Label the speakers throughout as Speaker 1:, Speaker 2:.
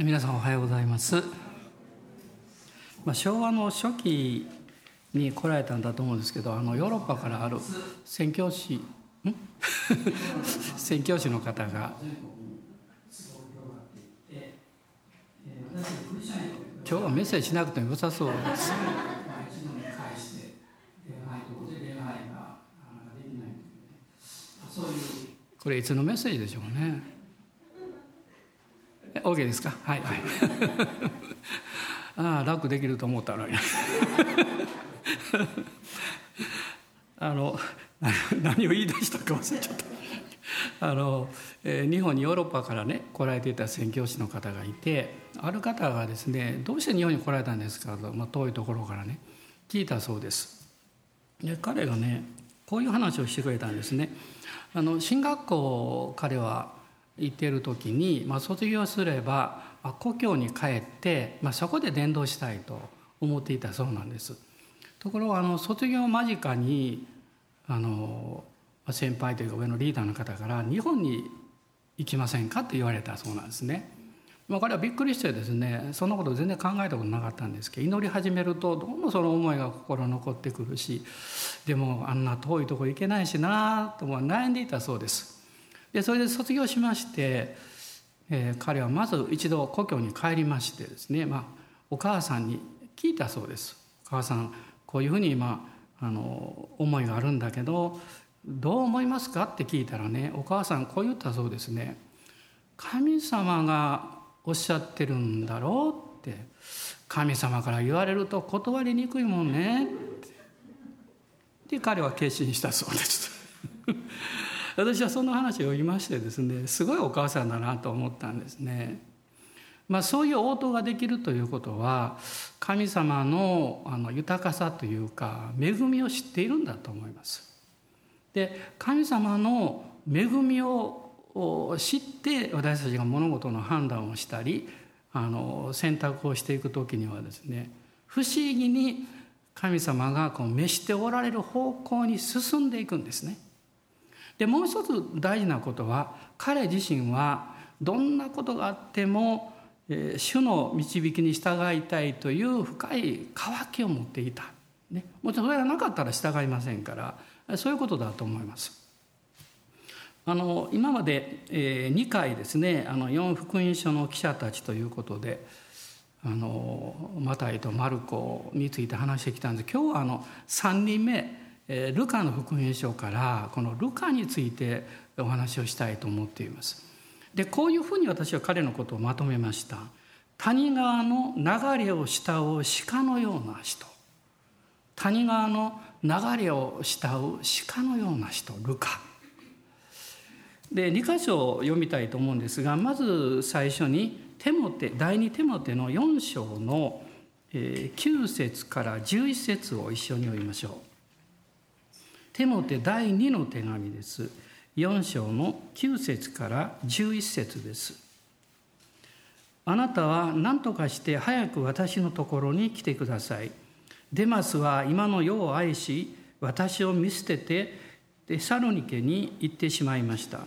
Speaker 1: 皆さんおはようございます、まあ、昭和の初期に来られたんだと思うんですけどあのヨーロッパからある宣教師ん？宣教師の方が今日はメッセージしなくても良さそうです。これいつのメッセージでしょうね OK ですか？はい。は いああ楽できると思ったのに。あの何を言い出したか忘れちゃった。あの、えー、日本にヨーロッパからね来られていた宣教師の方がいてある方がですねどうして日本に来られたんですかと、まあ、遠いところからね聞いたそうです。で彼がねこういう話をしてくれたんですね。あの進学校彼は行っている時に、まあ、卒業すればあ故郷に帰って、まあ、そこで伝道したいと思っていたそうなんです。ところがあの卒業間近にあの先輩というか上のリーダーの方から日本に行きませんかって言われたそうなんですね。まあ、彼はびっくりしてですねそんなこと全然考えたことなかったんですけど祈り始めるとどんどんその思いが心に残ってくるしでもあんな遠いとこ行けないしなとも悩んでいたそうです。でそれで卒業しまして、えー、彼はまず一度故郷に帰りましてですね、まあ、お母さんに聞いたそうです。お母さんこういうふうに今あの思いがあるんだけどどう思いますかって聞いたらねお母さんこう言ったそうですね「神様がおっしゃってるんだろう」って「神様から言われると断りにくいもんね」ってで彼は決心したそうです。私はその話を言いましてですねすごいお母さんだなと思ったんですね。まあ、そういう応答ができるということは神様のあの豊かさというか恵みを知っているんだと思います。で神様の恵みを知って私たちが物事の判断をしたりあの選択をしていく時にはですね不思議に神様がこう召しておられる方向に進んでいくんですね。でもう一つ大事なことは彼自身はどんなことがあっても、え、主の導きに従いたいという深い渇きを持っていた、ね、もちろんそれがなかったら従いませんからそういうことだと思います。あの今まで、えー、2回ですねあの4福音書の記者たちということであのマタイとマルコについて話してきたんです。今日はあの3人目ルカの福音書からこのルカについてお話をしたいと思っています。でこういうふうに私は彼のことをまとめました。谷川の流れを慕う鹿のような人谷川の流れを慕う鹿のような人ルカで2箇所読みたいと思うんですがまず最初にテモテ第2テモテの4章の9節から11節を一緒に読みましょう。テモテ第2の手紙です。4章の9節から11節です。あなたは何とかして早く私のところに来てください。デマスは今の世を愛し、私を見捨ててテサロニケに行ってしまいました。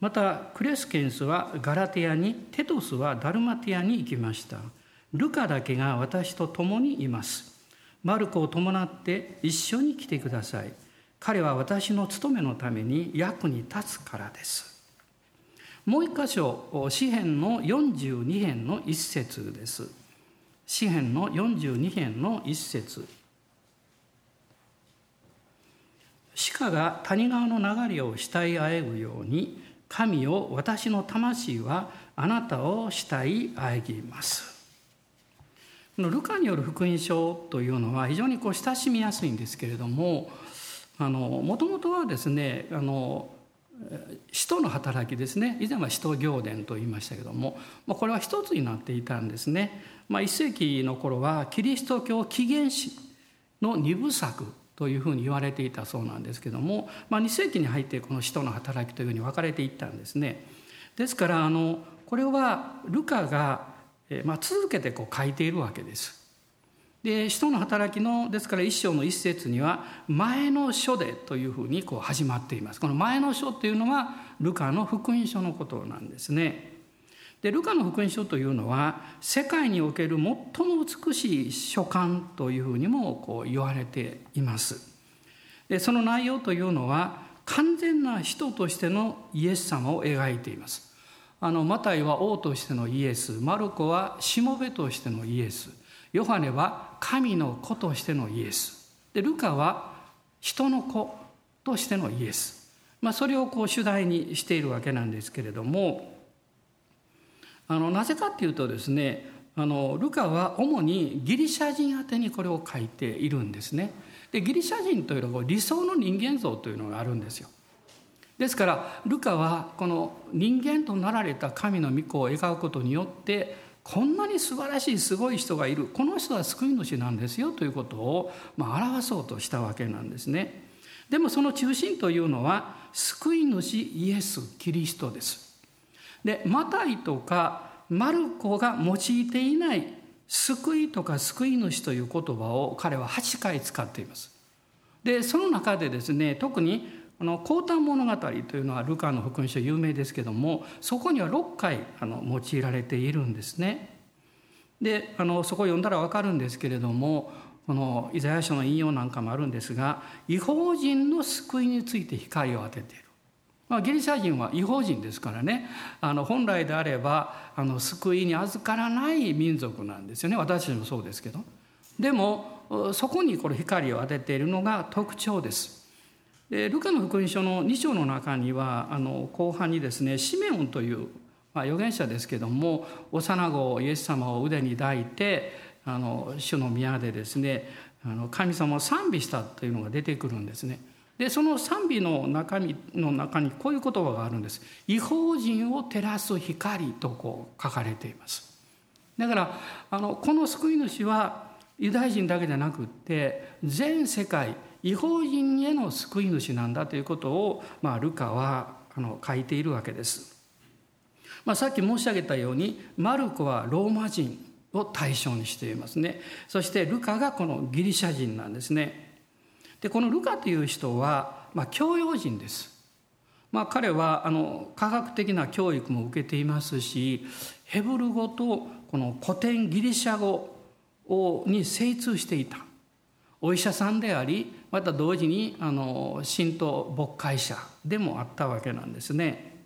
Speaker 1: またクレスケンスはガラテアに、テトスはダルマティアに行きました。ルカだけが私と共にいます。マルコを伴って一緒に来てください。彼は私の務めのために役に立つからです。もう一箇所、詩編の42編の一節です。詩編の42編の一節。鹿が谷川の流れを慕いあえぐように、神を私の魂はあなたを慕いあえぎます。このルカによる福音書というのは非常にこう親しみやすいんですけれども、もともとはですねあの使徒の働きですね以前は使徒行伝と言いましたけども、これは一つになっていたんですね。まあ、1世紀の頃はキリスト教起源史の二部作というふうに言われていたそうなんですけども、まあ、2世紀に入ってこの使徒の働きというふうに分かれていったんですね。ですからあのこれはルカが、まあ、続けてこう書いているわけです。で使徒の働きのですから一章の一節には前の書でというふうにこう始まっていますこの前の書っていうのはルカの福音書のことなんですねでルカの福音書というのは世界における最も美しい書簡というふうにもこう言われています。でその内容というのは完全な人としてのイエス様を描いています。あのマタイは王としてのイエスマルコはしもべとしてのイエスヨハネは神の子としてのイエスでルカは人の子としてのイエス、まあ、それをこう主題にしているわけなんですけれどもあのなぜかっていうとですねあのルカは主にギリシャ人宛てにこれを書いているんですね。でギリシャ人というのは理想の人間像というのがあるんですよ。ですからルカはこの人間となられた神の御子を描くことによってこんなに素晴らしいすごい人がいるこの人は救い主なんですよということを、まあ、表そうとしたわけなんですね。でもその中心というのは救い主イエス・キリストです。でマタイとかマルコが用いていない救いとか救い主という言葉を彼は8回使っています。でその中でですね特にこの「降誕物語」というのはルカの福音書有名ですけどもそこには6回あの用いられているんですね。であのそこを読んだら分かるんですけれどもこのイザヤ書の引用なんかもあるんですが違法人の救いについて光を当てている。まあ、ギリシャ人は違法人ですからねあの本来であればあの救いに預からない民族なんですよね私たちもそうですけどでもそこにこれ光を当てているのが特徴です。でルカの福音書の2章の中にはあの後半にですねシメオンという、まあ、預言者ですけども幼子イエス様を腕に抱いてあの主の宮でですねあの神様を賛美したというのが出てくるんですね。でその賛美の中身の中にこういう言葉があるんです「違法人を照らす光」とこう書かれていますだからあのこの救い主はユダヤ人だけじゃなくって全世界違法人への救い主なんだということを、まあ、ルカはあの書いているわけです、まあ、さっき申し上げたようにマルコはローマ人を対象にしていますね。そしてルカがこのギリシャ人なんですね。でこのルカという人は、まあ、教養人です。まあ、彼はあの科学的な教育も受けていますしヘブル語とこの古典ギリシャ語をに精通していたお医者さんでありまた同時にあの神道牧会者でもあったわけなんですね。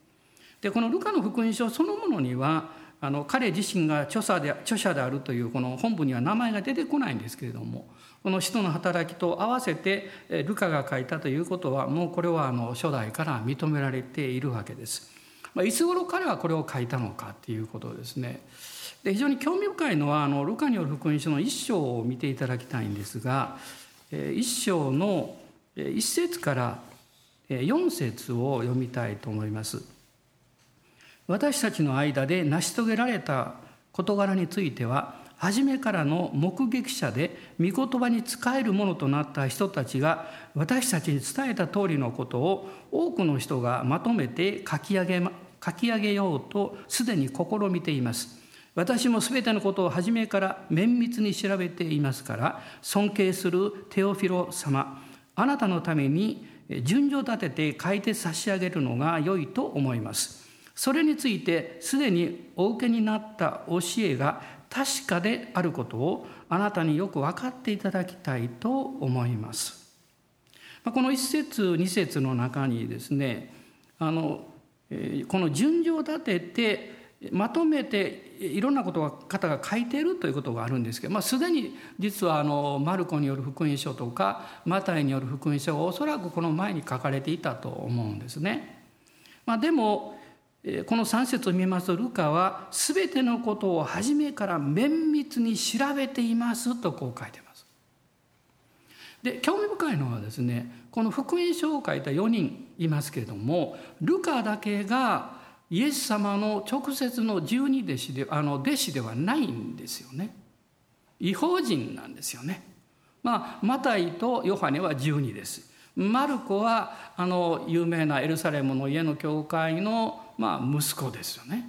Speaker 1: でこのルカの福音書そのものにはあの彼自身が著者で著者であるというこの本部には名前が出てこないんですけれどもこの使徒の働きと合わせてルカが書いたということはもうこれはあの初代から認められているわけです。まあ、いつ頃彼はこれを書いたのかということですね。で非常に興味深いのはあのルカによる福音書の一章を見ていただきたいんですが一章の一節から四節を読みたいと思います。私たちの間で成し遂げられた事柄については初めからの目撃者で御言葉に仕えるものとなった人たちが私たちに伝えた通りのことを多くの人がまとめて書き上げ書き上げようとすでに試みています。私も全てのことを初めから綿密に調べていますから尊敬するテオフィロ様あなたのために順序立てて書いて差し上げるのが良いと思います。それについてすでにお受けになった教えが確かであることをあなたによく分かっていただきたいと思います。この一節二節の中にですねあのこの順序を立ててまとめていろんなことが方が書いているということがあるんですけど、まあ、すでに実はあのマルコによる福音書とかマタイによる福音書がおそらくこの前に書かれていたと思うんですね。まあ、でもこの3節を見ますとルカは全てのことを初めから綿密に調べていますとこう書いてます。で興味深いのはですねこの福音書を書いた4人いますけれどもルカだけがイエス様の直接の十二弟子であの弟子ではないんですよね。違法人なんですよね。まあマタイとヨハネは十二です。マルコはあの有名なエルサレムの家の教会のまあ息子ですよね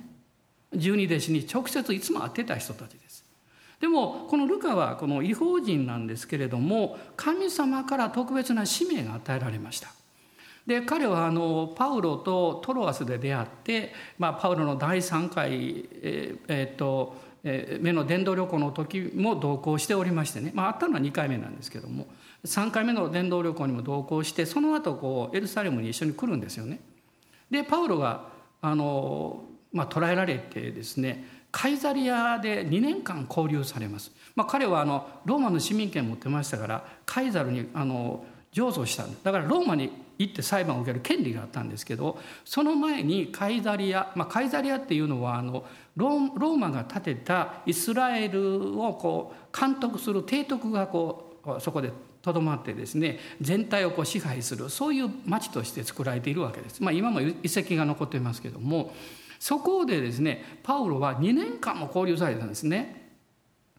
Speaker 1: 十二弟子に直接いつも会ってた人たちですでもこのルカはこの違法人なんですけれども神様から特別な使命が与えられましたで彼はあのパウロとトロアスで出会って、まあ、パウロの第3回、ええー、っと目の伝道旅行の時も同行しておりましてね、まあ、あったのは2回目なんですけども3回目の伝道旅行にも同行してその後こうエルサレムに一緒に来るんですよね。でパウロがあの、まあ、捕らえられてですねカイザリアで2年間交流されます。まあ、彼はあのローマの市民権を持ってましたからカイザルにあの上訴したんだからローマに行って裁判を受ける権利があったんですけどその前にカイザリア、まあ、カイザリアっていうのはあのローマが建てたイスラエルをこう監督する提督がこうそこでとどまってですね全体をこう支配するそういう町として作られているわけです。まあ、今も遺跡が残っていますけどもそこでですねパウロは2年間も交流されたんですね。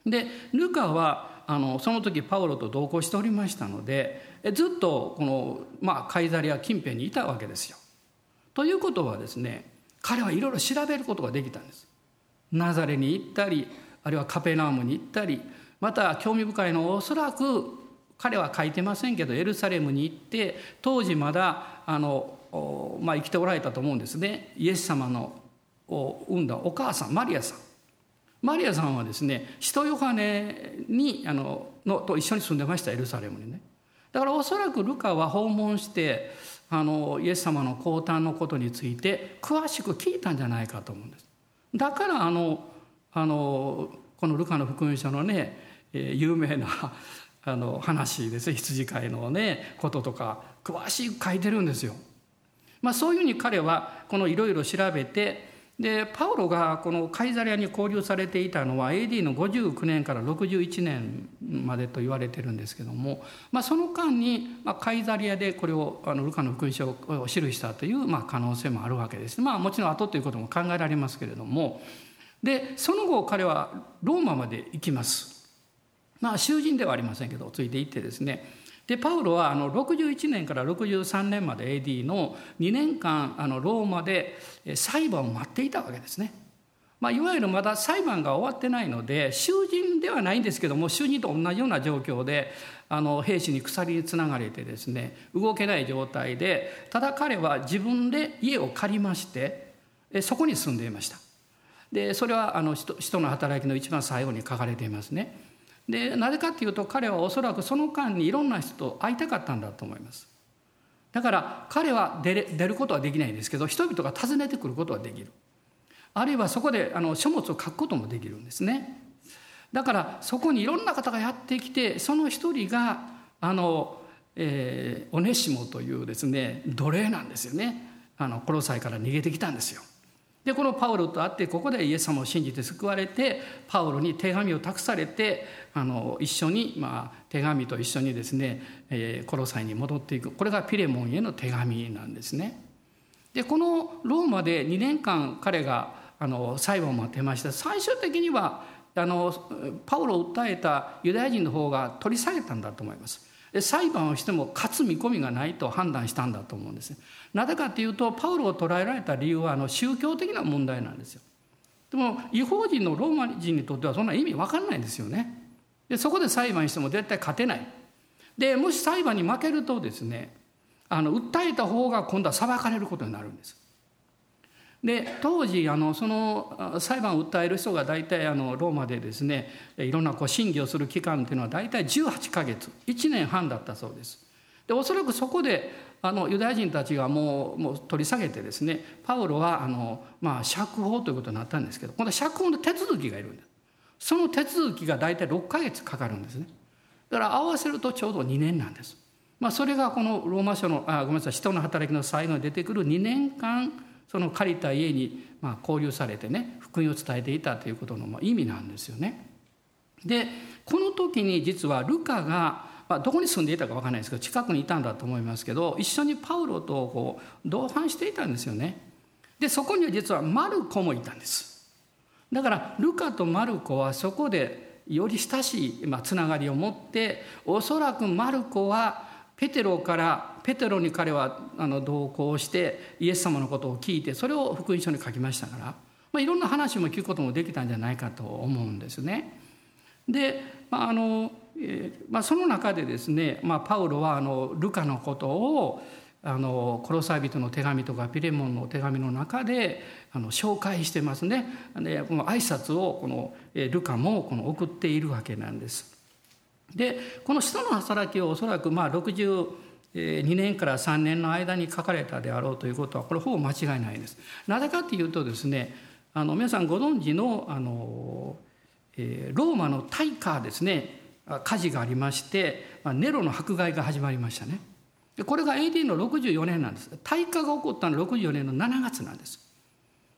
Speaker 1: でルカはあのその時パウロと同行しておりましたのでずっとこの、まあ、カイザリア近辺にいたわけですよ。ということはですね彼はいろいろ調べることができたんです。ナザレに行ったりあるいはカペナームに行ったりまた興味深いのはおそらく彼は書いてませんけどエルサレムに行って当時まだあの、まあ、生きておられたと思うんですねイエス様のを産んだお母さんマリアさんマリアさんはですね使徒ヨハネにあののと一緒に住んでましたエルサレムにねだからおそらくルカは訪問してあのイエス様の降誕のことについて詳しく聞いたんじゃないかと思うんですだからあのあのこのルカの福音書のね有名な あの話です羊飼いのねこととか詳しく書いてるんですよ。まあ、そういうふうに彼はこのいろいろ調べてでパウロがこのカイザリアに交流されていたのは AD の59年から61年までと言われてるんですけども、まあ、その間に、ま、カイザリアでこれをあのルカの福音書を記したという、まあ、可能性もあるわけです。まあ、もちろん後ということも考えられますけれどもでその後彼はローマまで行きます。まあ囚人ではありませんけどついていってですねでパウロはあの61年から63年まで AD の2年間あのローマで裁判を待っていたわけですね。まあ、いわゆるまだ裁判が終わってないので囚人ではないんですけども囚人と同じような状況であの兵士に鎖につながれてですね動けない状態でただ彼は自分で家を借りましてそこに住んでいました。でそれはあの人の働きの一番最後に書かれていますね。でなぜかっていうと彼はおそらくその間にいろんな人と会いたかったんだと思います。だから彼は出れ出ることはできないんですけど人々が訪ねてくることはできる。あるいはそこであの書物を書くこともできるんですね。だからそこにいろんな方がやってきてその一人があの、えー、オネシモというですね奴隷なんですよね。あのコロサイから逃げてきたんですよ。でこのパウロと会ってここでイエス様を信じて救われてパウロに手紙を託されてあの一緒に、まあ、手紙と一緒にですね、えー、コロサイに戻っていくこれがピレモンへの手紙なんですね。でこのローマで2年間彼があの裁判を待ってました最終的にはあのパウロを訴えたユダヤ人の方が取り下げたんだと思います。裁判をしても勝つ見込みがないと判断したんだと思うんですなぜかというとパウロを捕らえられた理由はあの宗教的な問題なんですよ。でも違法人のローマ人にとってはそんな意味分かんないんですよね。でそこで裁判しても絶対勝てない。でもし裁判に負けるとですねあの訴えた方が今度は裁かれることになるんです。で当時あのその裁判を訴える人が大体あのローマでですねいろんなこう審議をする期間っていうのは大体18か月1年半だったそうです。でおそらくそこであのユダヤ人たちがもうもう取り下げてですねパウロはあの、まあ、釈放ということになったんですけど今度は釈放の手続きがいるんですその手続きが大体6か月かかるんですねだから合わせるとちょうど2年なんです。まあ、それがこのローマ書のあごめんなさい人の働きの最後に出てくる2年間その借りた家にまあ交流されてね福音を伝えていたということの意味なんですよね。でこの時に実はルカが、まあ、どこに住んでいたか分からないですけど近くにいたんだと思いますけど一緒にパウロとこう同伴していたんですよね。でそこには実はマルコもいたんです。だからルカとマルコはそこでより親しい、まあ、つながりを持っておそらくマルコはペテロからペテロに彼はあの同行してイエス様のことを聞いてそれを福音書に書きましたから、まあ、いろんな話も聞くこともできたんじゃないかと思うんですね。で、まああのえーまあ、その中でですね、まあ、パウロはあのルカのことをあのコロサイ人の手紙とかピレモンの手紙の中であの紹介してますねでこの挨拶をこのルカもこの送っているわけなんです。でこの使徒の働きをおそらくまあ2年から3年の間に書かれたであろうということはこれほぼ間違いないです。なぜかというとですねあの皆さんご存知のあの、えー、ローマの大火ですね火事がありまして、まあ、ネロの迫害が始まりましたね。これが AD の64年なんです大火が起こったのは64年の7月なんです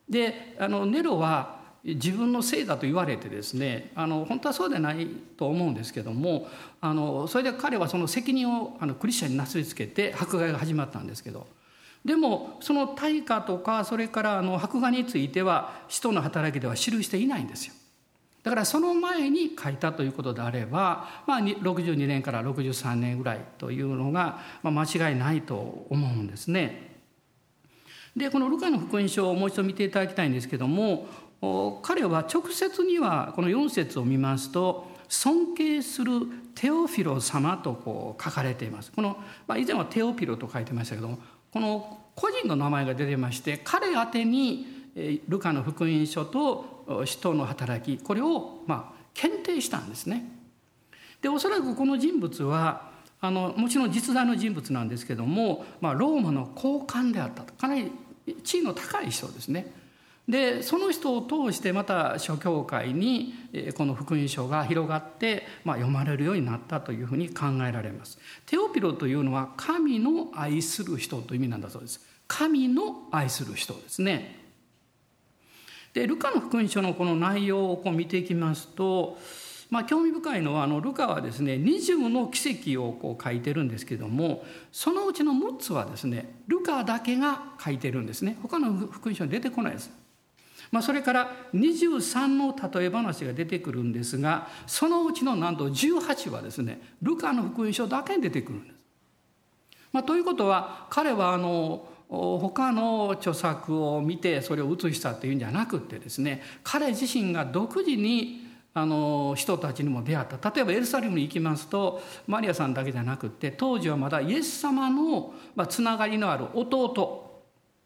Speaker 1: であのネロは自分のせいだと言われてですねあの本当はそうでないと思うんですけどもあのそれで彼はその責任をあのクリスチャンになすりつけて迫害が始まったんですけどでもその対価とかそれからあの迫害については使徒の働きでは記していないんですよ。だからその前に書いたということであれば、まあ、62年から63年ぐらいというのが、まあ、間違いないと思うんですね。でこのルカの福音書をもう一度見ていただきたいんですけども彼は直接にはこの4節を見ますと尊敬するテオフィロ様とこう書かれています。この、まあ、以前はテオフィロと書いてましたけどもこの個人の名前が出てまして彼宛てにルカの福音書と使徒の働きこれをまあ検定したんですね。でおそらくこの人物はあのもちろん実在の人物なんですけども、まあ、ローマの高官であったとかなり地位の高い人ですね。でその人を通してまた諸教会にこの福音書が広がって、まあ、読まれるようになったというふうに考えられます。テオピロというのは神の愛する人という意味なんだそうです。神の愛する人ですね。でルカの福音書のこの内容をこう見ていきますと、まあ、興味深いのはあのルカはですね20の奇跡をこう書いてるんですけどもそのうちの6つはですねルカだけが書いてるんですね他の福音書に出てこないです。まあ、それから23の例え話が出てくるんですがそのうちのなんと18はですねルカの福音書だけに出てくるんです。まあ、ということは彼はあの他の著作を見てそれを写したっていうんじゃなくてですね彼自身が独自にあの人たちにも出会った例えばエルサレムに行きますとマリアさんだけじゃなくって当時はまだイエス様の、つながりのある弟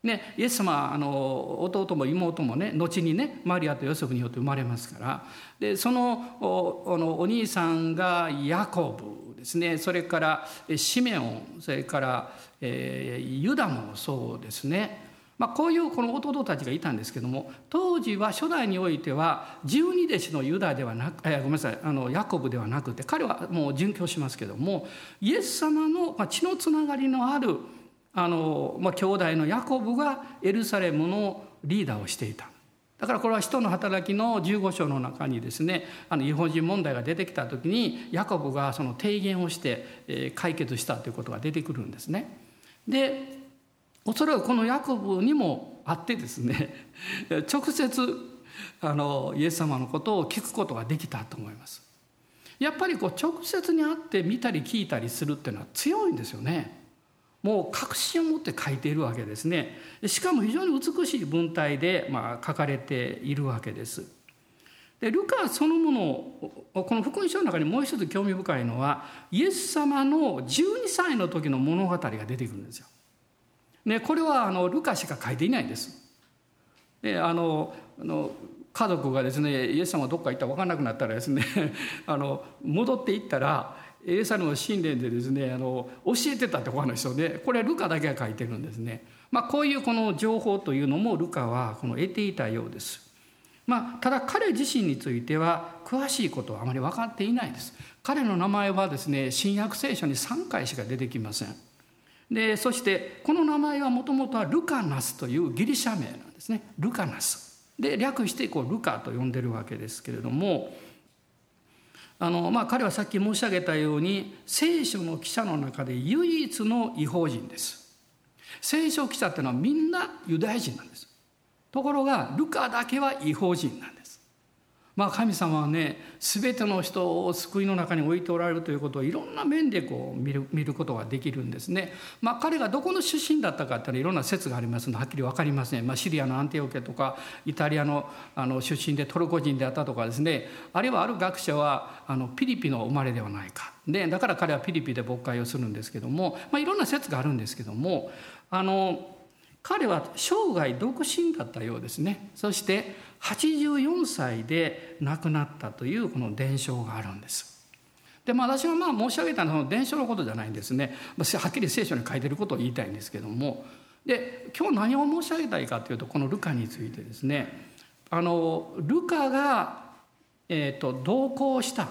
Speaker 1: ね、イエス様あの弟も妹もね後にねマリアとヨセフによって生まれますから。でそのおのお兄さんがヤコブですね。それからシメオンそれから、えー、ユダもそうですね、まあ、こういうこの弟たちがいたんですけども当時は初代においては十二弟子のユダではなく、えー、ごめんなさいあのヤコブではなくて彼はもう殉教しますけどもイエス様の、まあ、血のつながりのあるあの、まあ、兄弟のヤコブがエルサレムのリーダーをしていた。だからこれは使徒の働きの15章の中にですねあの違法人問題が出てきた時にヤコブがその提言をして、解決したということが出てくるんですね。でおそらくこのヤコブにもあってですね 直接あのイエス様のことを聞くことができたと思います。やっぱりこう直接に会って見たり聞いたりするっていうのは強いんですよね。もう確信を持って書いているわけですねしかも非常に美しい文体で、まあ、書かれているわけですでルカそのものをこの福音書の中にもう一つ興味深いのはイエス様の12歳の時の物語が出てくるんですよ。ね、これはあのルカしか書いていないんです。であのあの家族がですねイエス様どっか行ったら分からなくなったらですね あの戻っていったらエルサレムの神殿でですねあの教えてたってお話をねこれはルカだけが書いてるんですね。まあ、こういうこの情報というのもルカはこの得ていたようです。まあ、ただ彼自身については詳しいことはあまり分かっていないです。彼の名前はですね新約聖書に3回しか出てきません。でそしてこの名前はもともとはルカナスというギリシャ名なんですねルカナス。で略してこうルカと呼んでるわけですけれどもあの、まあ、彼はさっき申し上げたように聖書の記者の中で唯一の違法人です。聖書記者っていうのはみんなユダヤ人なんです。ところがルカだけは違法人なんです。まあ、神様はね全ての人を救いの中に置いておられるということをいろんな面でこう見る見ることができるんですね。まあ、彼がどこの出身だったかっていうのはいろんな説がありますのではっきり分かりません、まあ、シリアのアンティオケとかイタリアのあの出身でトルコ人であったとかですね。あるいはある学者はあのピリピの生まれではないか。でだから彼はピリピで牧会をするんですけども、まあ、いろんな説があるんですけどもあの彼は生涯独身だったようですね。そして84歳で亡くなったというこの伝承があるんです。でまあ、私はまあ申し上げたのは伝承のことじゃないんですね。はっきり聖書に書いてることを言いたいんですけども。で今日何を申し上げたいかというとこのルカについてですね。あのルカが、えーと、同行した。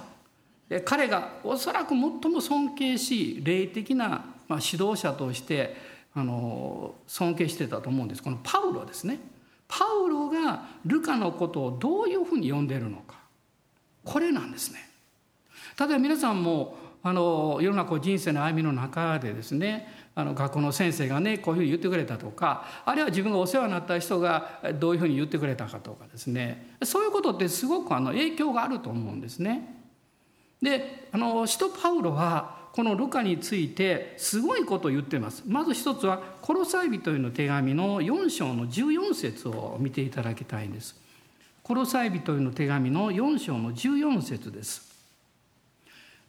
Speaker 1: で彼がおそらく最も尊敬し霊的な、まあ、指導者としてあの尊敬してたと思うんです。このパウロですね。パウロがルカのことをどういうふうに呼んでいるのかこれなんですね。例えば皆さんもあの世の中人生の歩みの中でですねあの学校の先生がねこういうふうに言ってくれたとかあるいは自分がお世話になった人がどういうふうに言ってくれたかとかですねそういうことってすごくあの影響があると思うんですね。であの使徒パウロはこのルカについてすごいことを言っています。まず一つは「コロサイ人への手紙」の4章の14節を見ていただきたいんです。コロサイ人への手紙の4章の14節です。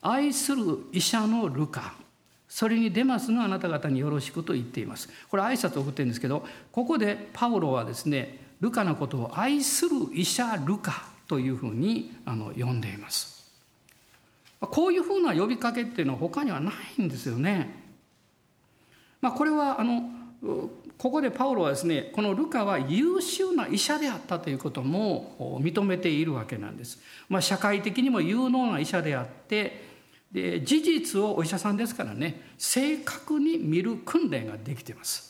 Speaker 1: 愛する医者のルカそれにデマスのあなた方によろしくと言っていますこれ挨拶を送ってるんですけどここでパウロはですねルカのことを愛する医者ルカというふうにあの呼んでいますこういうふうな呼びかけっていうのは他にはないんですよねまあこれはあのここでパウロはですねこのルカは優秀な医者であったということも認めているわけなんです、まあ、社会的にも有能な医者であってで事実をお医者さんですからね正確に見る訓練ができてます。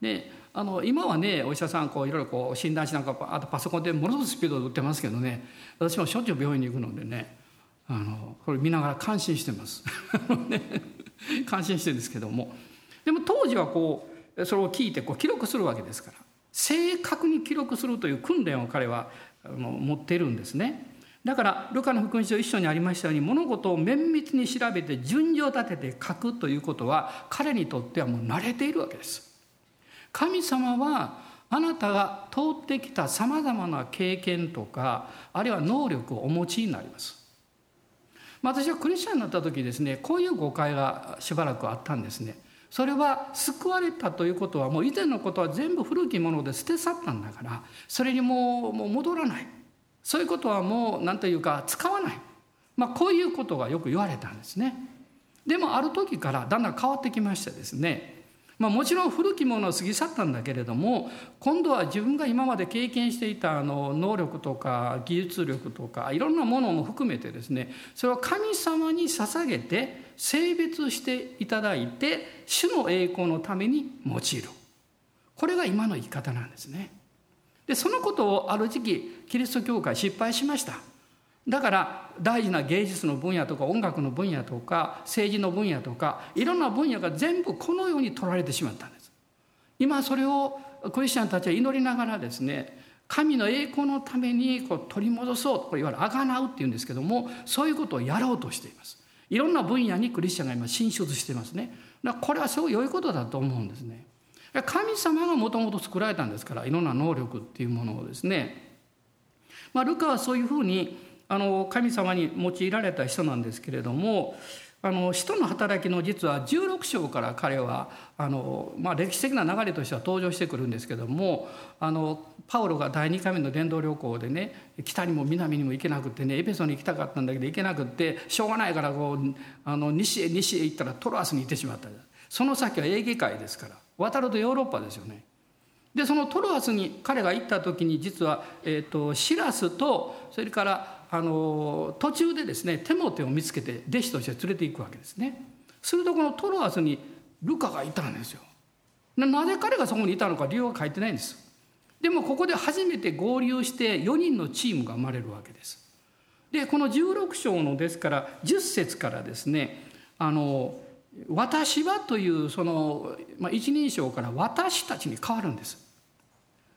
Speaker 1: であの今はねお医者さんこういろいろこう診断士なんかあとパソコンでものすごくスピードで打ってますけどね私もしょっちゅう病院に行くのでねあのこれ見ながら感心してます。感心してるんですけどもでも当時はこうそれを聞いてこう記録するわけですから正確に記録するという訓練を彼は持っているんですね。だからルカの福音書一緒にありましたように物事を綿密に調べて順序立てて書くということは彼にとってはもう慣れているわけです。神様はあなたが通ってきたさまざまな経験とかあるいは能力をお持ちになります。私はクリスチャンになった時ですねこういう誤解がしばらくあったんですね。それは救われたということはもう以前のことは全部古きもので捨て去ったんだからそれにもうもう戻らないそういうことはもう何というか使わない、まあ、こういうことがよく言われたんですね。でもある時からだんだん変わってきましてですねまあ、もちろん古きものを過ぎ去ったんだけれども今度は自分が今まで経験していたあの能力とか技術力とかいろんなものも含めてですねそれを神様に捧げて性別していただいて主の栄光のために用いるこれが今の生き方なんですね。でそのことをある時期キリスト教会失敗しましただから大事な芸術の分野とか音楽の分野とか政治の分野とかいろんな分野が全部このように取られてしまったんです。今それをクリスチャンたちは祈りながらですね神の栄光のためにこう取り戻そうこれいわゆるあがなうっていうんですけどもそういうことをやろうとしています。いろんな分野にクリスチャンが今進出していますね。だこれはすごい良いことだと思うんですね。神様がもともと作られたんですからいろんな能力っていうものをですね、まあ、ルカはそういうふうにあの神様に用いられた人なんですけれどもあの使徒の働きの実は16章から彼はあの、まあ、歴史的な流れとしては登場してくるんですけどもあのパウロが第2回目の伝道旅行でね北にも南にも行けなくてねエペソに行きたかったんだけど行けなくってしょうがないからこうあの西へ西へ行ったらトロアスに行ってしまったその先はエーゲ海ですから渡るとヨーロッパですよね。でそのトロアスに彼が行った時に実は、えーと、シラスとそれからあの途中でですねテモテを見つけて弟子として連れていくわけですね。するとこのトロアスにルカがいたんですよ。なぜ彼がそこにいたのか理由は書いてないんです。でもここで初めて合流して4人のチームが生まれるわけです。でこの16章のですから10節からですねあの私はというその、まあ、一人称から私たちに変わるんです。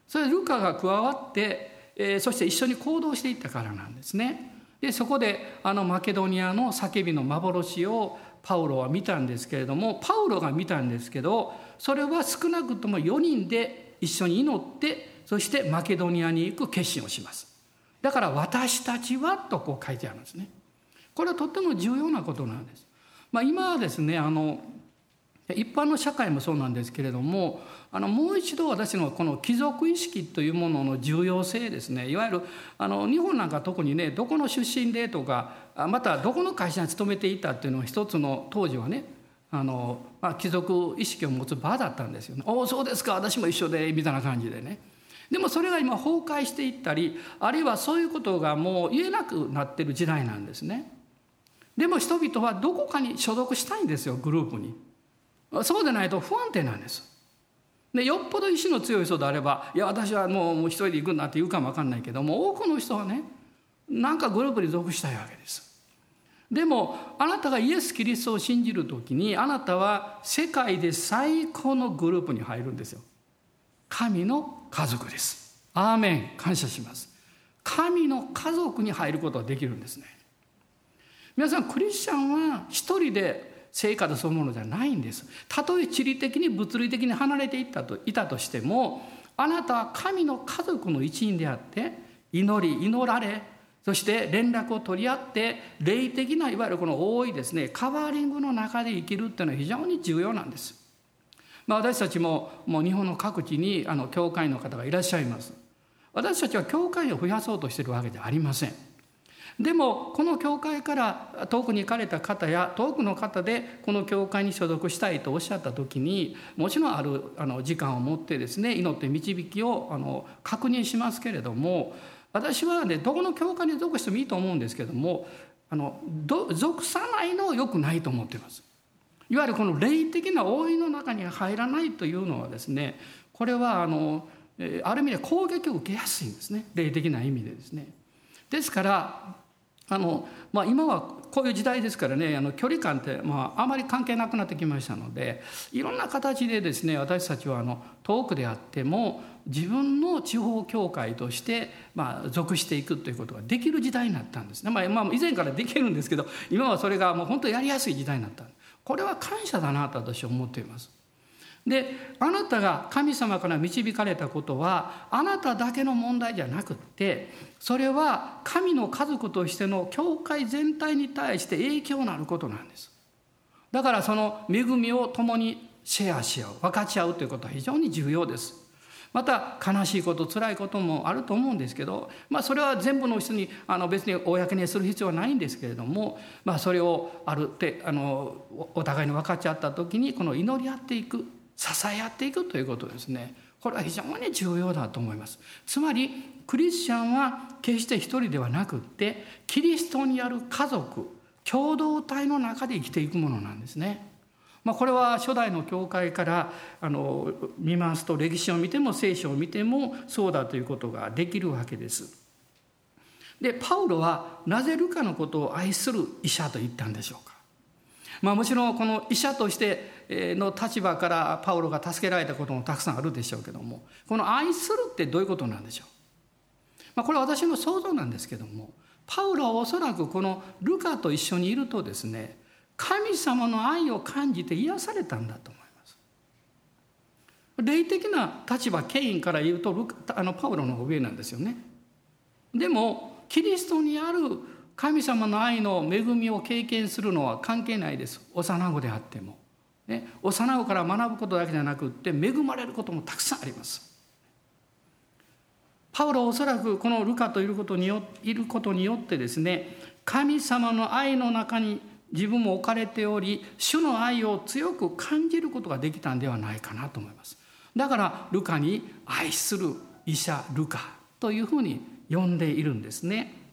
Speaker 1: それルカが加わって、えー、そして一緒に行動していったからなんですね。でそこであのマケドニアの叫びの幻をパウロは見たんですけれどもパウロが見たんですけどそれは少なくとも4人で一緒に祈ってそしてマケドニアに行く決心をします。だから私たちはとこう書いてあるんですね。これはとっても重要なことなんです。まあ、今はですねあの一般の社会もそうなんですけれどもあのもう一度私のこの貴族意識というものの重要性ですねいわゆるあの日本なんか特にねどこの出身でとかまたどこの会社に勤めていたっていうのは一つの当時はねあの、まあ、貴族意識を持つ場だったんですよね。おおそうですか私も一緒でみたいな感じでね。でもそれが今崩壊していったりあるいはそういうことがもう言えなくなってる時代なんですね。でも人々はどこかに所属したいんですよグループに。そうでないと不安定なんです。でよっぽど意志の強い人であればいや私はもうもう一人で行くんだって言うかも分かんないけども多くの人はねなんかグループに属したいわけです。でもあなたがイエス・キリストを信じる時にあなたは世界で最高のグループに入るんですよ。神の家族です。アーメン感謝します。神の家族に入ることができるんですね。皆さんクリスチャンは一人で成果そのものじゃないんです。たとえ地理的に物理的に離れていったといたとしてもあなたは神の家族の一員であって祈り祈られそして連絡を取り合って霊的ないわゆるこの多いですねカバーリングの中で生きるっていうのは非常に重要なんです。まあ、私たちももう日本の各地にあの教会の方がいらっしゃいます。私たちは教会を増やそうとしてるわけではありません。でもこの教会から遠くに行かれた方や遠くの方でこの教会に所属したいとおっしゃった時にもちろんあるあの時間を持ってですね祈って導きをあの確認しますけれども私はねどこの教会に属してもいいと思うんですけどもあの属さないのよくないと思っています。いわゆるこの霊的な覆いの中に入らないというのはですねこれはあのある意味で攻撃を受けやすいんですね霊的な意味でですね。ですからあの、まあ、今はこういう時代ですからねあの距離感って、まあ、あまり関係なくなってきましたのでいろんな形でですね私たちはあの遠くであっても自分の地方教会として、まあ、属していくということができる時代になったんですね、まあ、まあ、以前からできるんですけど今はそれがもう本当やりやすい時代になったこれは感謝だなと私は思っています。であなたが神様から導かれたことはあなただけの問題じゃなくってそれは神の家族としての教会全体に対して影響のあることなんです。だからその恵みを共にシェアし合う分かち合うということは非常に重要です。また悲しいこと辛いこともあると思うんですけど、まあ、それは全部の人にあの別に公にする必要はないんですけれども、まあ、それをあるってあのお互いに分かち合った時にこの祈り合っていく支え合っていくということですねこれは非常に重要だと思いますつまりクリスチャンは決して一人ではなくってキリストにある家族共同体の中で生きていくものなんですねまあ、これは初代の教会からあの見ますと歴史を見ても聖書を見てもそうだということができるわけです。でパウロはなぜルカのことを愛する医者と言ったんでしょうか。まあ、もちろんこの医者としての立場からパウロが助けられたこともたくさんあるでしょうけどもこの愛するってどういうことなんでしょう、まあ、これは私の想像なんですけどもパウロはおそらくこのルカと一緒にいるとですね神様の愛を感じて癒されたんだと思います。霊的な立場権威から言うとあのパウロの上なんですよね。でもキリストにある神様の愛の恵みを経験するのは関係ないです幼子であっても。ね、幼子から学ぶことだけじゃなくって恵まれることもたくさんあります。パウロはおそらくこのルカといることによいることによってですね神様の愛の中に自分も置かれており主の愛を強く感じることができたんではないかなと思いますだからルカに愛する医者ルカというふうに呼んでいるんですね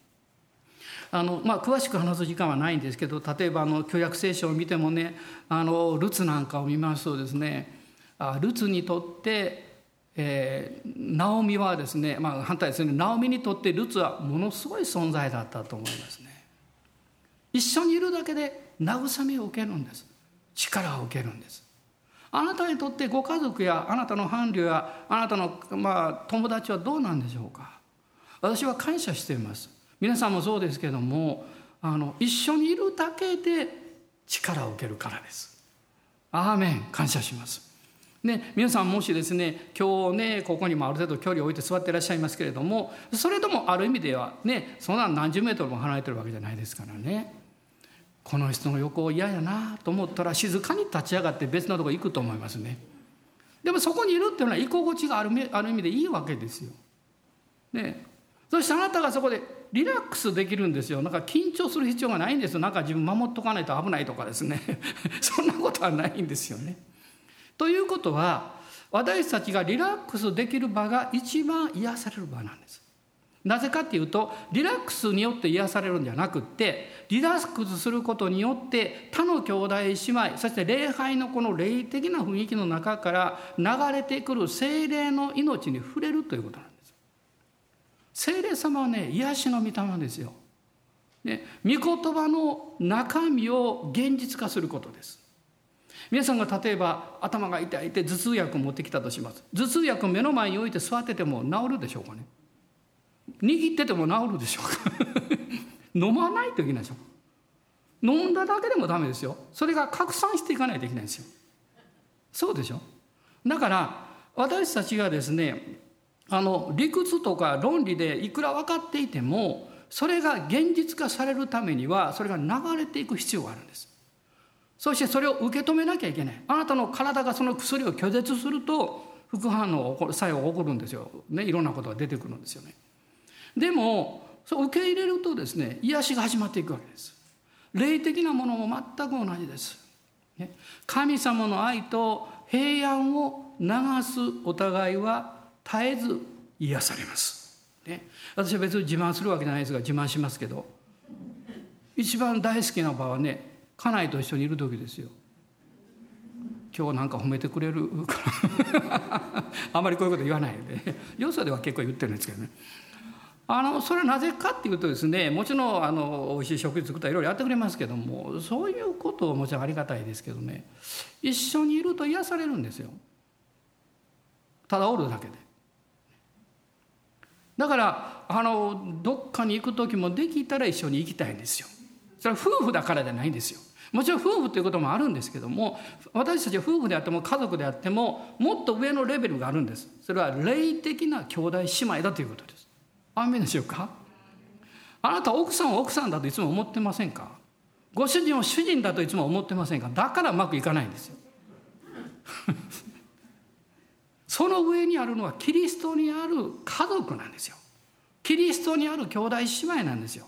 Speaker 1: あのまあ、詳しく話す時間はないんですけど例えばあの旧約聖書を見てもねあのルツなんかを見ますとですねあルツにとって、えー、ナオミはですね、まあ、反対ですねナオミにとってルツはものすごい存在だったと思いますね。一緒にいるだけで慰めを受けるんです。力を受けるんです。あなたにとってご家族やあなたの伴侶やあなたの、まあ、友達はどうなんでしょうか。私は感謝しています。皆さんもそうですけどもあの一緒にいるだけで力を受けるからです。アーメン。感謝します。ね、皆さんもしですね今日ねここにもある程度距離を置いて座ってらっしゃいますけれどもそれともある意味ではねそんな何十メートルも離れてるわけじゃないですからね。この人の横嫌やなと思ったら静かに立ち上がって別のとこ行くと思いますね。でもそこにいるっていうのは居心地があるある意味でいいわけですよ。ね。そしてあなたがそこでリラックスできるんですよなんか緊張する必要がないんですよなんか自分守っとかないと危ないとかですね そんなことはないんですよね。ということは私たちがリラックスできる場が一番癒される場なんです。なぜかっていうとリラックスによって癒されるんじゃなくってリラックスすることによって他の兄弟姉妹そして礼拝のこの霊的な雰囲気の中から流れてくる精霊の命に触れるということなんです。精霊様はね癒しの御霊ですよ。ね、御言葉の中身を現実化することです。皆さんが例えば頭が痛いって頭痛薬を持ってきたとします。頭痛薬を目の前に置いて座ってても治るでしょうかね。握ってても治るでしょうか 飲まないといけないでしょ飲んだだけでもダメですよそれが拡散していかないといけないんですよそうでしょだから私たちがですねあの理屈とか論理でいくら分かっていてもそれが現実化されるためにはそれが流れていく必要があるんです。そしてそれを受け止めなきゃいけない。あなたの体がその薬を拒絶すると副反応作用が起こるんですよ、ね、いろんなことが出てくるんですよね。でもそう受け入れるとですね癒しが始まっていくわけです。霊的なものも全く同じです、ね、神様の愛と平安を流すお互いは絶えず癒されます、ね、私は別に自慢するわけじゃないですが自慢しますけど。一番大好きな場はね家内と一緒にいる時ですよ。今日なんか褒めてくれるから あまりこういうこと言わないで。よそでは結構言ってるんですけどね。あのそれはなぜかっていうとですねもちろんあの美味しい食事作ったらいろいろやってくれますけどもそういうことはもちろんありがたいですけどね。一緒にいると癒されるんですよ。ただおるだけで。だからあのどっかに行く時もできたら一緒に行きたいんですよ。それは夫婦だからじゃないんですよ。もちろん夫婦ということもあるんですけども私たちは夫婦であっても家族であってももっと上のレベルがあるんです。それは霊的な兄弟姉妹だということです。アメでしょうか？あなた奥さんは奥さんだといつも思ってませんか？ご主人を主人だといつも思ってませんか？だからうまくいかないんですよ。その上にあるのはキリストにある家族なんですよ。キリストにある兄弟姉妹なんですよ。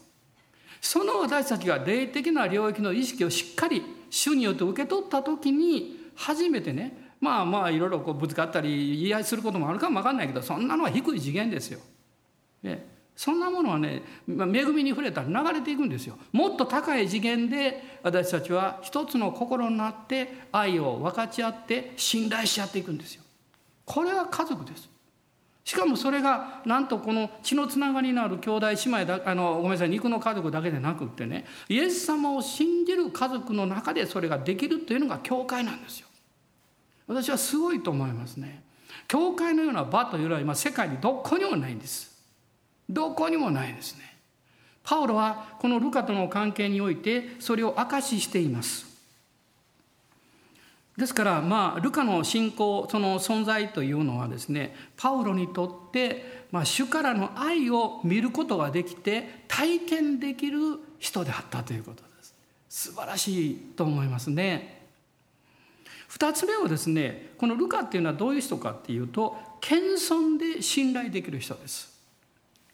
Speaker 1: その私たちが霊的な領域の意識をしっかり主によって受け取った時に初めてねまあまあいろいろこうぶつかったり言い合いすることもあるかも分かんないけどそんなのは低い次元ですよ。ね、そんなものはね恵みに触れたら流れていくんですよ。もっと高い次元で私たちは一つの心になって愛を分かち合って信頼し合っていくんですよ。これは家族です。しかもそれがなんとこの血のつながりのある兄弟姉妹だあのごめんなさい肉の家族だけでなくってねイエス様を信じる家族の中でそれができるというのが教会なんですよ。私はすごいと思いますね。教会のような場というのは今世界にどこにもないんです。どこにもないですね。パウロはこのルカとの関係においてそれを証ししています。ですからまあルカの信仰その存在というのはですねパウロにとって、まあ、主からの愛を見ることができて体験できる人であったということです。素晴らしいと思いますね。二つ目はですねこのルカっていうのはどういう人かっていうと謙遜で信頼できる人です。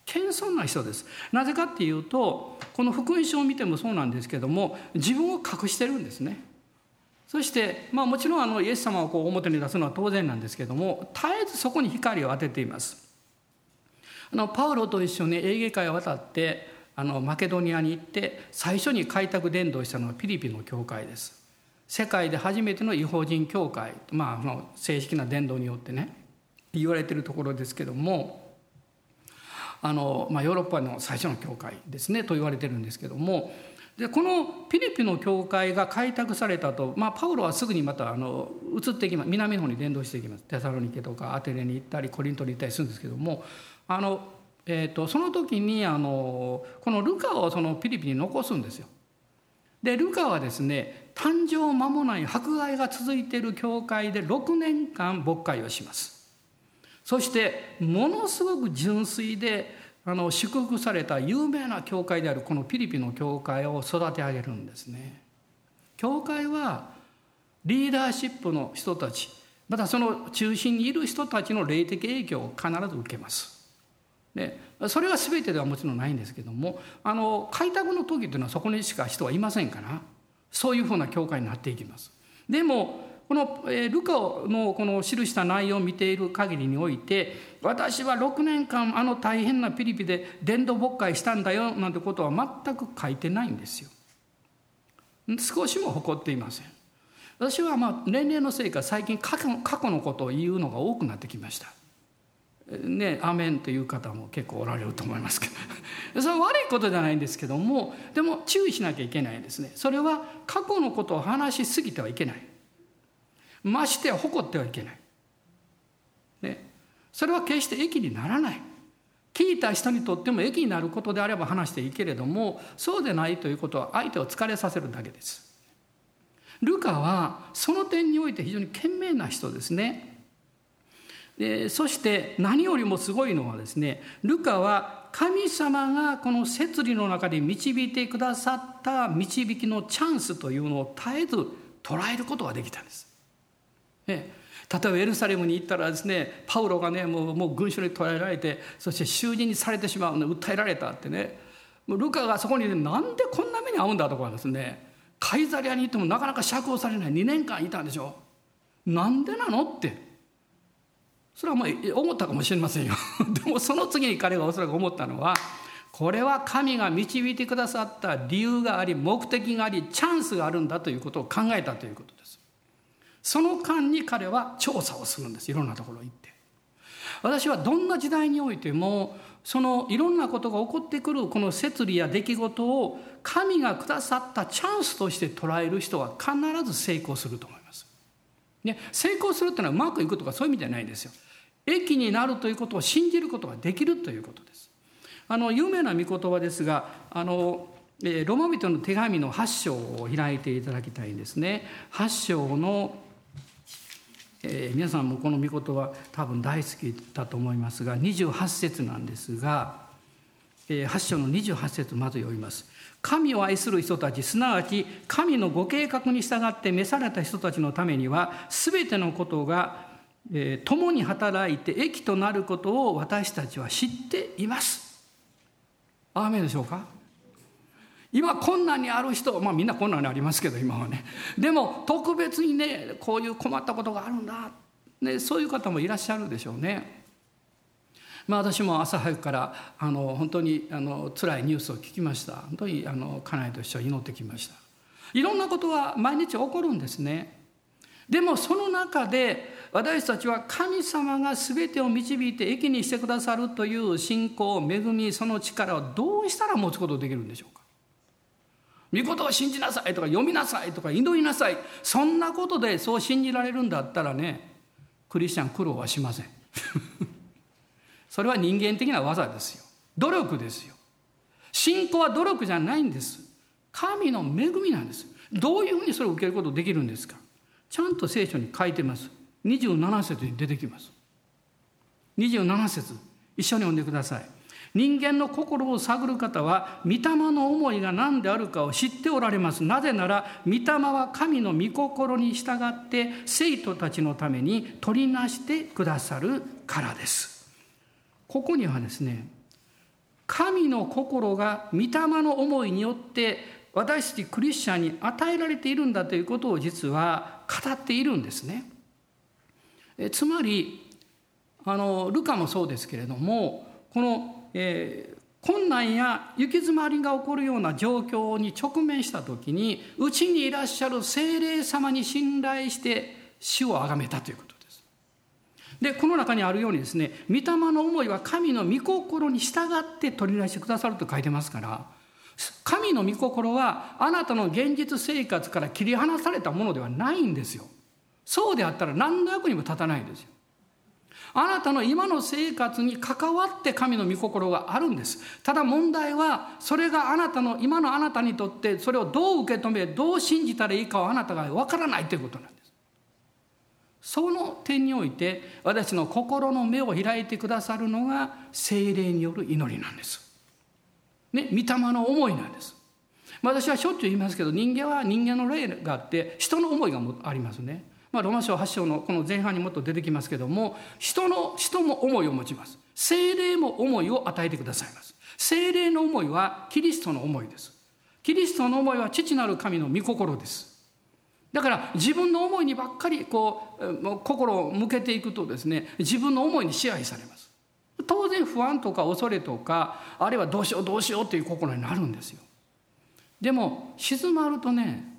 Speaker 1: 謙遜な人です。なぜかっていうとこの福音書を見てもそうなんですけども自分を隠してるんですね。そして、まあ、もちろんあのイエス様をこう表に出すのは当然なんですけども絶えずそこに光を当てています。あのパウロと一緒にエーゲ海を渡ってあのマケドニアに行って最初に開拓伝道したのはピリピの教会です。世界で初めての違法人教会。まああの正式な伝道によってね言われてるところですけどもあの、まあ、ヨーロッパの最初の教会ですねと言われてるんですけどもでこのピリピの教会が開拓されたと、まあ、パウロはすぐにまたあの移っていきます南の方に伝道していきますテサロニケとかアテネに行ったりコリントに行ったりするんですけどもあの、えーと、その時にあのこのルカをそのピリピに残すんですよ。でルカはですね誕生間もない迫害が続いている教会で6年間牧会をします。そしてものすごく純粋であの祝福された有名な教会であるこのピリピの教会を育て上げるんですね。教会はリーダーシップの人たちまたその中心にいる人たちの霊的影響を必ず受けます。でそれは全てではもちろんないんですけどもあの開拓の時というのはそこにしか人はいませんからそういうふうな教会になっていきます。でもこの、ルカのこの記した内容を見ている限りにおいて私は6年間あの大変なピリピで伝道牧会したんだよなんてことは全く書いてないんですよ。少しも誇っていません。私はまあ年齢のせいか最近過去過去のことを言うのが多くなってきました。ね、アメンという方も結構おられると思いますけど それは悪いことじゃないんですけどもでも注意しなきゃいけないんですねそれは過去のことを話しすぎてはいけないましては誇ってはいけない、ね、それは決して益にならない。聞いた人にとっても益になることであれば話していいけれどもそうでないということは相手を疲れさせるだけです。ルカはその点において非常に賢明な人ですね。でそして何よりもすごいのはですねルカは神様がこの摂理の中で導いてくださった導きのチャンスというのを絶えず捉えることができたんです。ね、例えばエルサレムに行ったらですねパウロがねもうもう群衆に捕らえられてそして囚人にされてしまうの訴えられたってね。もうルカがそこに、ね、なんでこんな目に遭うんだとかですね。カイザリアに行ってもなかなか釈放されない。2年間いたんでしょ。なんでなのって。それはまあ思ったかもしれませんよ。でもその次に彼がおそらく思ったのはこれは神が導いてくださった理由があり目的がありチャンスがあるんだということを考えたということです。その間に彼は調査をするんですいろんなところ行って私はどんな時代においてもそのいろんなことが起こってくるこの摂理や出来事を神がくださったチャンスとして捉える人は必ず成功すると思います。ね、成功するっていうのはうまくいくとかそういう意味じゃないんですよ。益になるということを信じることができるということです。あの有名な御言葉ですがあのロマ人の手紙の8章を開いていただきたいんですね。8章の、え、皆さんもこの御言葉多分大好きだと思いますが28節なんですが、え、8章の28節まず読みます。神を愛する人たちすなわち神のご計画に従って召された人たちのためには全てのことがえー、共に働いて益となることを私たちは知っています。アーメンでしょうか？今困難にある人まあみんな困難にありますけど今はね。でも特別にねこういう困ったことがあるんだ、ね、そういう方もいらっしゃるでしょうね。まあ、私も朝早くからあの本当にあの辛いニュースを聞きました。本当にあの家内と一緒に祈ってきました。いろんなことは毎日起こるんですね。でもその中で私たちは神様が全てを導いて益にしてくださるという信仰恵みその力をどうしたら持つことができるんでしょうか。御事を信じなさいとか読みなさいとか祈りなさい。そんなことでそう信じられるんだったらねクリスチャン苦労はしません。それは人間的な技ですよ。努力ですよ。信仰は努力じゃないんです。神の恵みなんです。どういうふうにそれを受けることできるんですか。ちゃんと聖書に書いてます。27節に出てきます。27節。一緒に読んでください。人間の心を探る方は御霊の思いが何であるかを知っておられますなぜなら御霊は神の御心に従って生徒たちのために取りなしてくださるからですここにはですね神の心が御霊の思いによって私たちクリスチャンに与えられているんだということを実は語っているんですね。えつまりあのルカもそうですけれどもこの、えー、困難や行き詰まりが起こるような状況に直面した時にうちにいらっしゃる精霊様に信頼して主を崇めたということです。でこの中にあるようにですね御霊の思いは神の御心に従って取り出してくださると書いてますから神の御心はあなたの現実生活から切り離されたものではないんですよ。そうであったら何の役にも立たないんですよ。あなたの今の生活に関わって神の御心があるんです。ただ問題はそれがあなたの今のあなたにとってそれをどう受け止めどう信じたらいいかをあなたがわからないということなんです。その点において私の心の目を開いてくださるのが精霊による祈りなんです。ね、御霊の思いなんです。私はしょっちゅう言いますけど人間は人間の霊があって人の思いがありますね。まあ、ロマ書8章のこの前半にもっと出てきますけども人の人も思いを持ちます。精霊も思いを与えてくださいます。精霊の思いはキリストの思いです。キリストの思いは父なる神の御心です。だから自分の思いにばっかりこう心を向けていくとですね自分の思いに支配されます当然不安とか恐れとかあるいはどうしようどうしようという心になるんですよでも静まるとね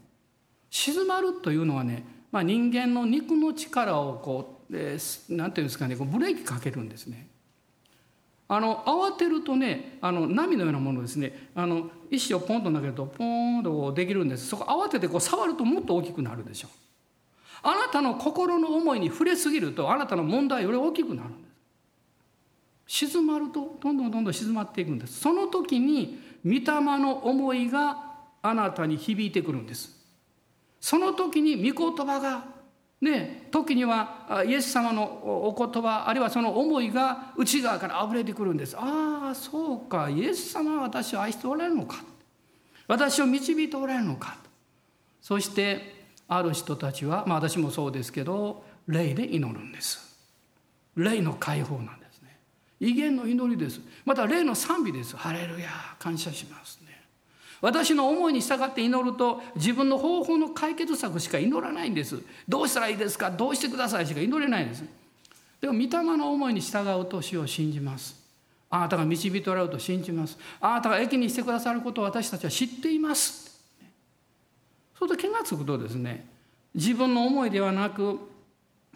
Speaker 1: 静まるというのはね、まあ、人間の肉の力をこう、えー、ていうんですかねこうブレーキかけるんですね。あの慌てるとねあの波のようなものですね。あの石をポンと投げるとポーンとできるんです。そこ慌ててこう触るともっと大きくなるでしょう。あなたの心の思いに触れすぎるとあなたの問題より大きくなるんです。静まるとどんどんどんどん静まっていくんです。その時に御霊の思いがあなたに響いてくるんです。その時に御言葉がね、時にはイエス様のお言葉あるいはその思いが内側から溢れてくるんです。ああそうか。イエス様は私を愛しておられるのか。私を導いておられるのか。そしてある人たちは、まあ、私もそうですけど霊で祈るんです。霊の解放なんですね。威厳の祈りです。また霊の賛美です。ハレルヤ感謝します。私の思いに従って祈ると自分の方法の解決策しか祈らないんです。どうしたらいいですか？どうしてくださいしか祈れないんです。でも御霊の思いに従うと主を信じます。あなたが導いておられると信じます。あなたが益にしてくださることを私たちは知っています。そうすると気が付くとですね自分の思いではなく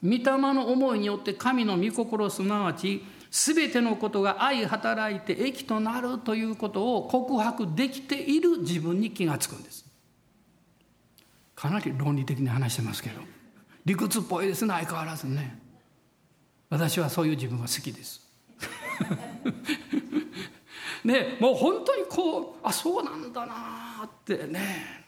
Speaker 1: 御霊の思いによって神の御心すなわち全てのことが相働いて益となるということを告白できている自分に気が付くんです。かなり論理的に話してますけど理屈っぽいです。ね相変わらずね。私はそういう自分が好きです。ねもう本当にこうあそうなんだなってね。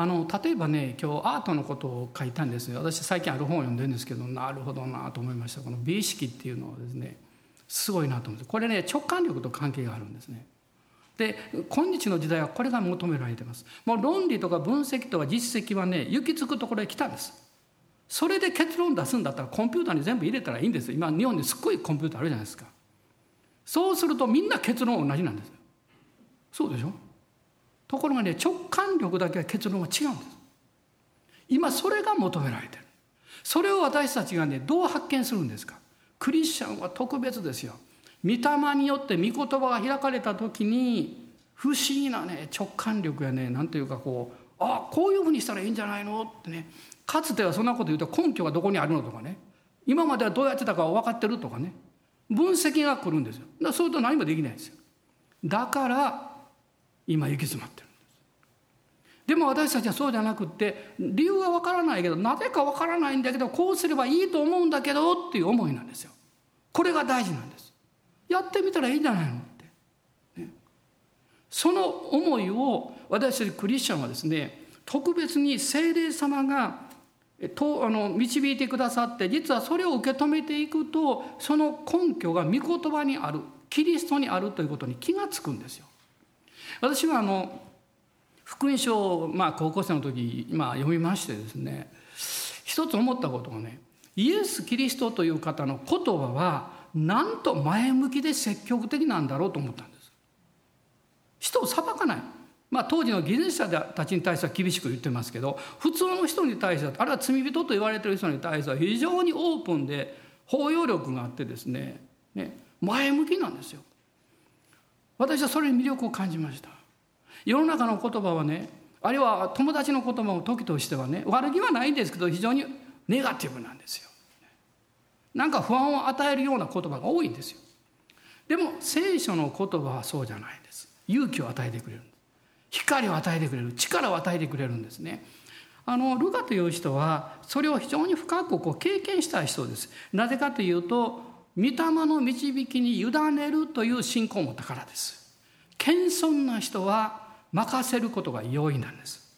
Speaker 1: あの例えばね今日アートのことを書いたんですよ。私最近ある本を読んでるんですけどなるほどなと思いました。この美意識っていうのはですねすごいなと思って。これね直感力と関係があるんですね。で今日の時代はこれが求められてます。もう論理とか分析とか実績はね行き着くところへ来たんです。それで結論出すんだったらコンピューターに全部入れたらいいんです今日本にすっごいコンピューターあるじゃないですか。そうするとみんな結論同じなんですそうでしょ？ところがね直感力だけは結論は違うんです。今それが求められてる。それを私たちがねどう発見するんですか？クリスチャンは特別ですよ。御霊によって御言葉が開かれた時に不思議なね直感力やね何ていうかこうあこういうふうにしたらいいんじゃないの？ってね。かつてはそんなこと言うと根拠がどこにあるのとかね。今まではどうやってたか分かってるとかね。分析が来るんですよ。だそうすると何もできないんですよ。だから今行き詰まってるんです。でも私たちはそうじゃなくって理由は分からないけどなぜか分からないんだけどこうすればいいと思うんだけどっていう思いなんですよ。これが大事なんです。やってみたらいいんじゃないのって、ね、その思いを私たちクリスチャンはですね特別に聖霊様がとあの導いてくださって実はそれを受け止めていくとその根拠が御言葉にあるキリストにあるということに気がつくんですよ。私はあの福音書を、まあ、高校生の時、まあ、読みましてですね一つ思ったことがねイエス・キリストという方の言葉はなんと前向きで積極的なんだろうと思ったんです。人を裁かない。まあ、当時の技術者たちに対しては厳しく言ってますけど普通の人に対してはあるいは罪人と言われてる人に対しては非常にオープンで包容力があってですねね前向きなんですよ。私はそれに魅力を感じました。世の中の言葉はねあるいは友達の言葉も時としてはね悪気はないんですけど非常にネガティブなんですよ。なんか不安を与えるような言葉が多いんですよ。でも聖書の言葉はそうじゃないんです。勇気を与えてくれる。光を与えてくれる。力を与えてくれるんですね。あのルカという人はそれを非常に深くこう経験したい人です。なぜかというと御霊の導きに委ねるという信仰を持ったからです。謙遜な人は任せることが容易なんです。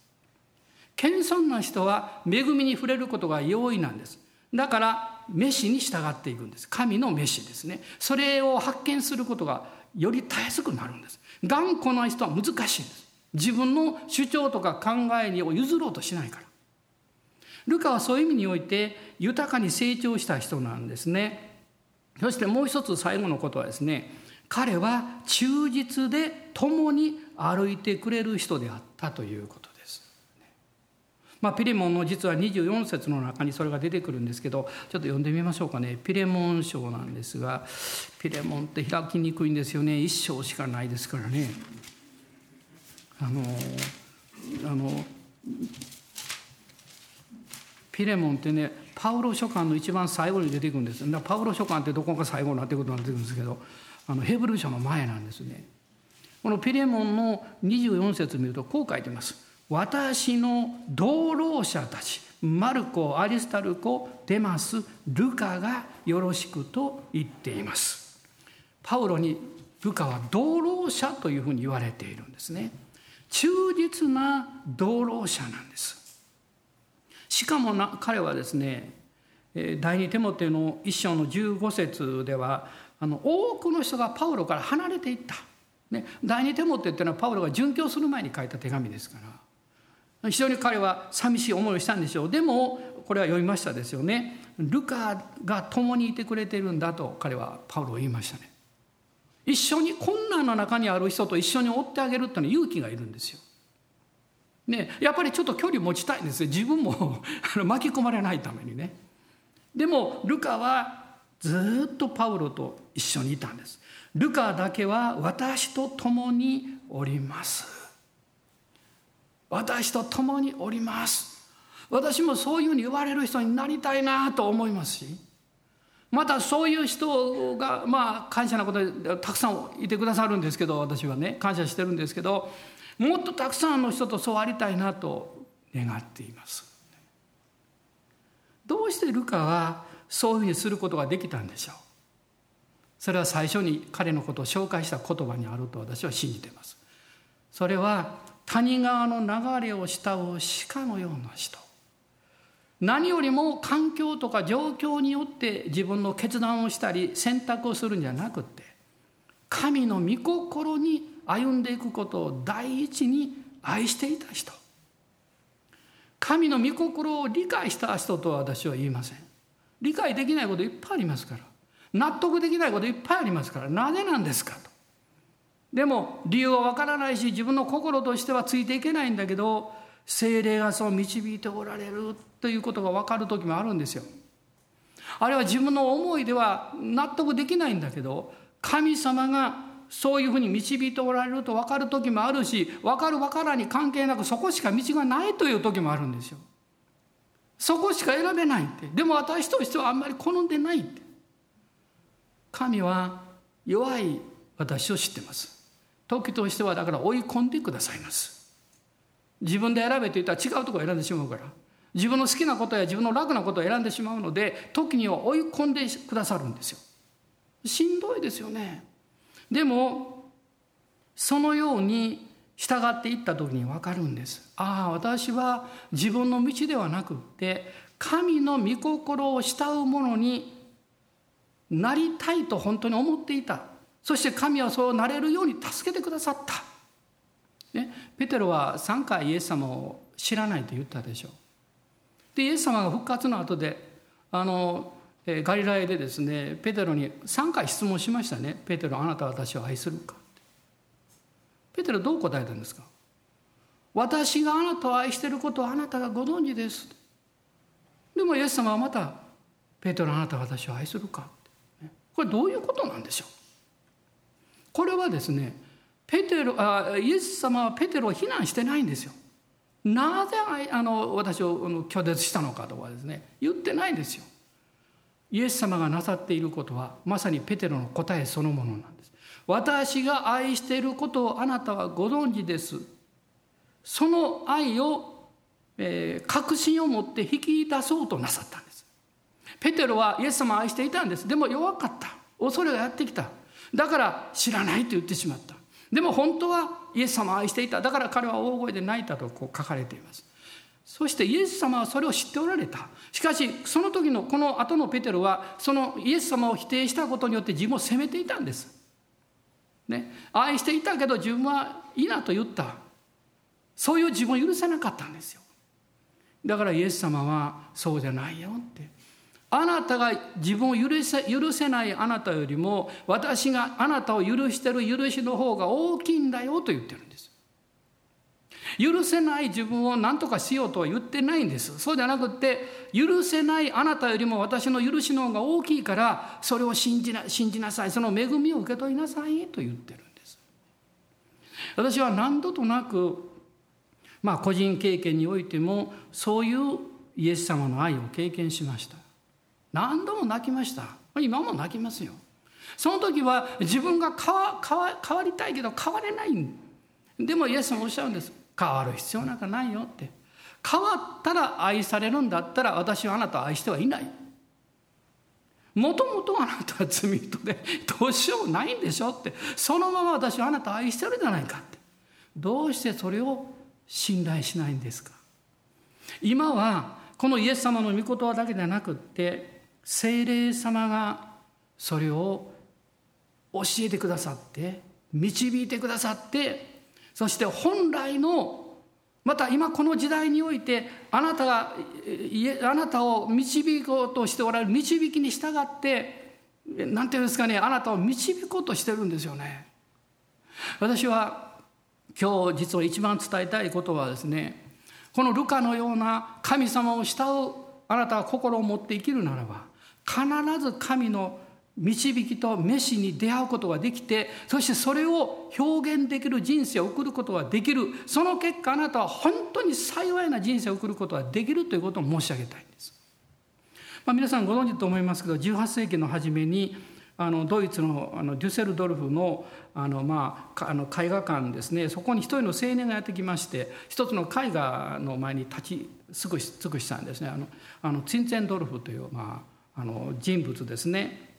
Speaker 1: 謙遜な人は恵みに触れることが容易なんです。だから召しに従っていくんです。神の召しですね。それを発見することがよりたやすくなるんです。頑固な人は難しいんです。自分の主張とか考えを譲ろうとしないから。ルカはそういう意味において豊かに成長した人なんですね。そしてもう一つ最後のことはですね彼は忠実で共に歩いてくれる人であったということです。まあ、ピレモンの実は24節の中にそれが出てくるんですけどちょっと読んでみましょうかねピレモン書なんですがピレモンって開きにくいんですよね一章しかないですからね。あのあのピレモンってねパウロ書簡の一番最後に出てくるんですパウロ書簡ってどこが最後になっていくことになってくるんですけどあのヘブル書の前なんですね。このピレモンの24節見るとこう書いてます。私の同労者たちマルコアリスタルコデマスルカがよろしくと言っています。パウロにルカは同労者というふうに言われているんですね。忠実な同労者なんです。しかもな彼はですね第二テモテの一章の15節ではあの多くの人がパウロから離れていった。ね、第二テモテっていうのはパウロが殉教する前に書いた手紙ですから。非常に彼は寂しい思いをしたんでしょう。でもこれは読みましたですよね。ルカが共にいてくれてるんだと彼はパウロは言いましたね。一緒に困難の中にある人と一緒に追ってあげるっていうのは勇気がいるんですよ。ね、やっぱりちょっと距離持ちたいんですよ。自分も 巻き込まれないためにね。でもルカはずっとパウロと一緒にいたんです。ルカだけは私と共におります。私と共におります。私もそういうふうに言われる人になりたいなと思いますし。またそういう人がまあ感謝なことでたくさんいてくださるんですけど私はね感謝してるんですけどもっとたくさんの人とそうありたいなと願っています。どうしてルカはそういうふうにすることができたんでしょう？それは最初に彼のことを紹介した言葉にあると私は信じています。それは谷川の流れを慕う鹿のような人。何よりも環境とか状況によって自分の決断をしたり選択をするんじゃなくて神の御心に歩んでいくことを第一に愛していた人。神の御心を理解した人とは私は言いません。理解できないこといっぱいありますから。納得できないこといっぱいありますから。なぜなんですかと。でも理由は分からないし自分の心としてはついていけないんだけど精霊がそう導いておられるということが分かる時もあるんですよ。あれは自分の思いでは納得できないんだけど神様がそういうふうに導いておられると分かる時もあるし分かる分からに関係なくそこしか道がないという時もあるんですよ。そこしか選べないって。でも私としてはあんまり好んでないって。神は弱い私を知ってます。時としてはだから追い込んでくださいます。自分で選べと言ったら違うとこを選んでしまうから。自分の好きなことや自分の楽なことを選んでしまうので時には追い込んでくださるんですよ。しんどいですよね。でもそのように従っていった時に分かるんです。ああ私は自分の道ではなくって神の御心を慕う者になりたいと本当に思っていた。そして神はそうなれるように助けてくださった、ね、ペテロは3回イエス様を知らないと言ったでしょう。でイエス様が復活の後であのガリラヤでですねペテロに3回質問しましたね「ペテロあなたは私を愛するか?」ペテロどう答えたんですか？私があなたを愛していることをあなたがご存知ですでもイエス様はまた「ペテロあなたは私を愛するか?」これどういうことなんでしょう？これはですねペテロあイエス様はペテロを非難してないんですよ。なぜあの私を拒絶したのかとかですね言ってないんですよ。イエス様がなさっていることはまさにペテロの答えそのものなんです。私が愛していることをあなたはご存知です。その愛を、えー、確信を持って引き出そうとなさったんです。ペテロはイエス様を愛していたんです。でも弱かった。恐れがやってきた。だから知らないと言ってしまった。でも本当はイエス様を愛していた。だから彼は大声で泣いたとこう書かれています。そしてイエス様はそれを知っておられた。しかしその時のこの後のペテロはそのイエス様を否定したことによって自分を責めていたんです。ね、愛していたけど自分はいいなと言った。そういう自分を許せなかったんですよ。だからイエス様はそうじゃないよって。あなたが自分を許せ許せないあなたよりも私があなたを許してる許しの方が大きいんだよと言ってるんです。許せない自分を何とかしようとは言ってないんです。そうじゃなくって許せないあなたよりも私の許しの方が大きいからそれを信じな信じなさい。その恵みを受け取りなさいと言ってるんです。私は何度となくまあ個人経験においてもそういうイエス様の愛を経験しました。何度も泣きました。今も泣きますよ。その時は自分が変わりたいけど変われない。でもイエス様おっしゃるんです。変わる必要なんかないよって。変わったら愛されるんだったら私はあなたを愛してはいない。もともとあなたは罪人でどうしようもないんでしょって。そのまま私はあなたを愛してるじゃないかって。どうしてそれを信頼しないんですか。今はこのイエス様の御言葉だけではなくって精霊様がそれを教えてくださって導いてくださってそして本来のまた今この時代においてあなたがあなたを導こうとしておられる導きに従って何て言うんですかねあなたを導こうとしてるんですよね。私は今日実は一番伝えたいことはですねこのルカのような神様を慕うあなたが心を持って生きるならば必ず神の導きと飯に出会うことができてそしてそれを表現できる人生を送ることができるその結果あなたは本当に幸いな人生を送ることができるということを申し上げたいんです。まあ、皆さんご存知と思いますけど18世紀の初めにあのドイツのあのデュセルドルフのあの、まあ、あの絵画館ですねそこに一人の青年がやってきまして一つの絵画の前に立ち尽くし尽くしたんですねあのあのツィンツェンドルフという、まあ、あの人物ですね。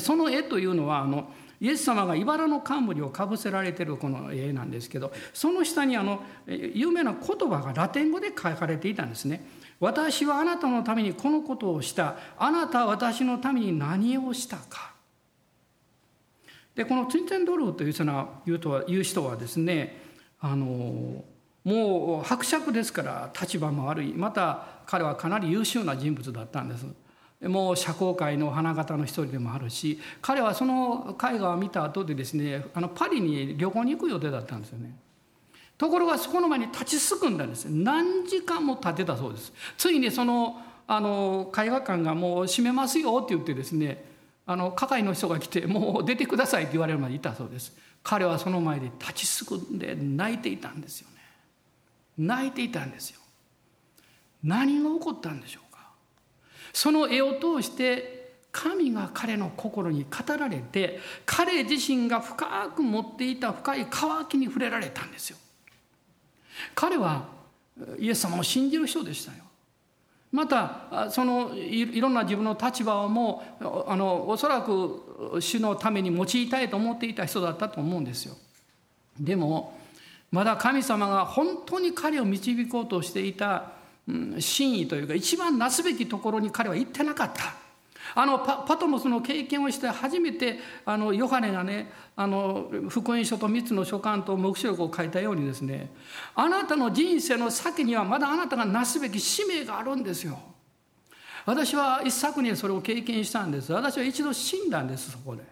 Speaker 1: その絵というのはあのイエス様が茨の冠をかぶせられてるこの絵なんですけどその下にあの有名な言葉がラテン語で書かれていたんですね。私はあなたのためにこのことをした。あなたは私のために何をしたか。でこのツインテンドルーという人は言うとは言う人はですねあのもう伯爵ですから立場も悪いまた彼はかなり優秀な人物だったんです。もう社交界の花形の一人でもあるし彼はその絵画を見た後でですねあのパリに旅行に行く予定だったんですよね。ところがそこの前に立ちすくんだんです。何時間も立てたそうです。ついにそのあの絵画館がもう閉めますよって言ってですねあの係の人が来てもう出てくださいって言われるまでいたそうです。彼はその前で立ちすくんで泣いていたんですよね。泣いていたんですよ。何が起こったんでしょう。その絵を通して神が彼の心に語られて彼自身が深く持っていた深い渇きに触れられたんですよ。彼はイエス様を信じる人でしたよ。またそのいろんな自分の立場をもあのおそらく主のために用いたいと思っていた人だったと思うんですよ。でもまだ神様が本当に彼を導こうとしていた真意というか一番なすべきところに彼は行ってなかった。あのパトモスの経験をして初めてあのヨハネがねあの福音書と3つの書簡と黙示録を書いたようにですねあなたの人生の先にはまだあなたがなすべき使命があるんですよ。私は一昨年それを経験したんです私は一度死んだんですそこで。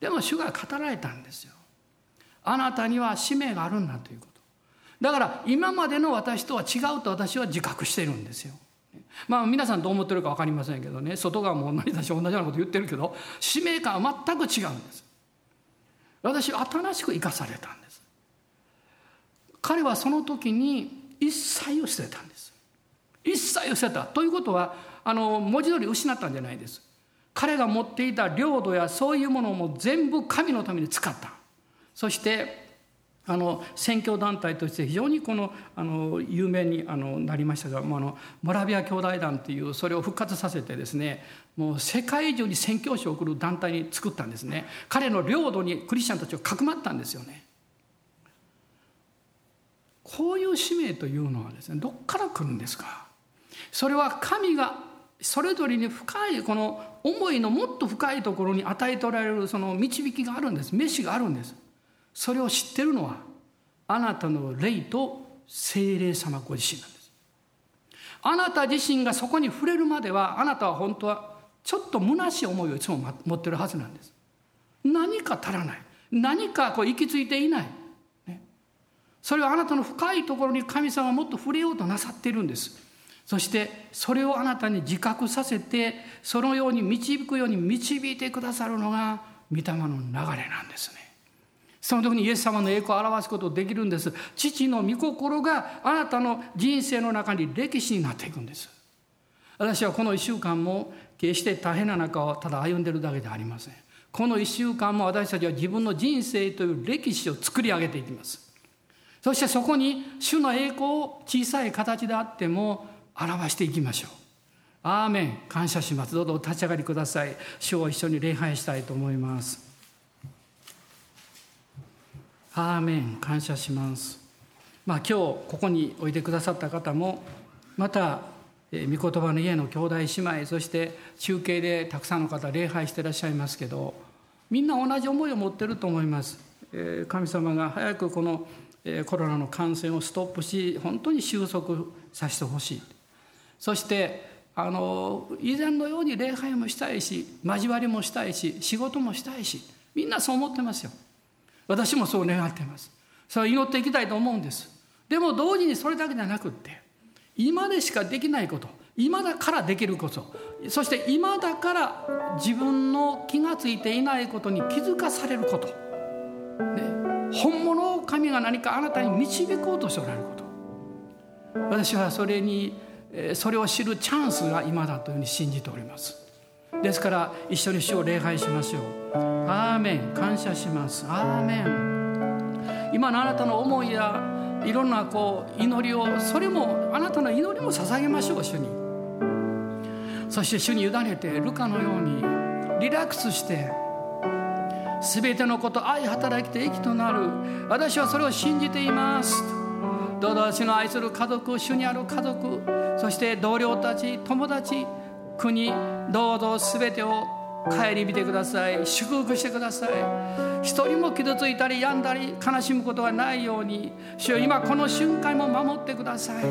Speaker 1: でも主が語られたんですよ。あなたには使命があるんだということ。だから今までの私とは違うと私は自覚してるんですよ。まあ皆さんどう思ってるか分かりませんけどね外側も同じだし同じようなこと言ってるけど使命感は全く違うんです。私は新しく生かされたんです。彼はその時に一切を捨てたんです。一切を捨てたということはあの文字通り失ったんじゃないです。彼が持っていた領土やそういうものも全部神のために使った。そしてあの選挙団体として非常にこのあの有名にあのなりましたが、まあ、のモラビア兄弟団っていうそれを復活させてですねもう世界中に宣教師を送る団体に作ったんですね。彼の領土にクリスチャンたちをかくまったんですよね。こういう使命というのはですねどっから来るんですか？それは神がそれぞれに深いこの思いのもっと深いところに与えておられるその導きがあるんです。飯があるんです。それを知ってるのはあなたの霊と精霊様ご自身なんです。あなた自身がそこに触れるまではあなたは本当はちょっと虚しい思いをいつも持ってるはずなんです何か足らない。何かこう行き着いていない、ね、それはあなたの深いところに神様はもっと触れようとなさっているんです。そしてそれをあなたに自覚させてそのように導くように導いてくださるのが御霊の流れなんですね。その時にイエス様の栄光を表すことできるんです。父の御心があなたの人生の中に歴史になっていくんです。私はこの1週間も決して大変な中をただ歩んでるだけではありません。この1週間も私たちは自分の人生という歴史を作り上げていきます。そしてそこに主の栄光を小さい形であっても表していきましょう。アーメン。感謝します。どうぞお立ち上がりください。主を一緒に礼拝したいと思います。アーメン感謝します。まあ今日ここにおいてくださった方もまた御言葉の家の兄弟姉妹そして中継でたくさんの方礼拝してらっしゃいますけどみんな同じ思いを持ってると思います。神様が早くこのコロナの感染をストップし本当に収束させてほしい。そしてあの以前のように礼拝もしたいし交わりもしたいし仕事もしたいしみんなそう思ってますよ。私もそう願っています。それは祈っていきたいと思うんです。でも同時にそれだけじゃなくって今でしかできないこと今だからできることそして今だから自分の気が付いていないことに気づかされること、ね、本物を神が何かあなたに導こうとしておられること。私はそれにそれを知るチャンスが今だというふうに信じております。ですから一緒に主を礼拝しましょう。アーメン感謝します。アーメン今のあなたの思いやいろんなこう祈りをそれもあなたの祈りも捧げましょう主に。そして主に委ねてルカのようにリラックスして全てのこと愛働きて益となる。私はそれを信じています。どうぞ私の愛する家族主にある家族そして同僚たち友達国どうぞ全てを帰り見てください。祝福してください。一人も傷ついたり病んだり悲しむことがないように。主よ今この瞬間も守ってください。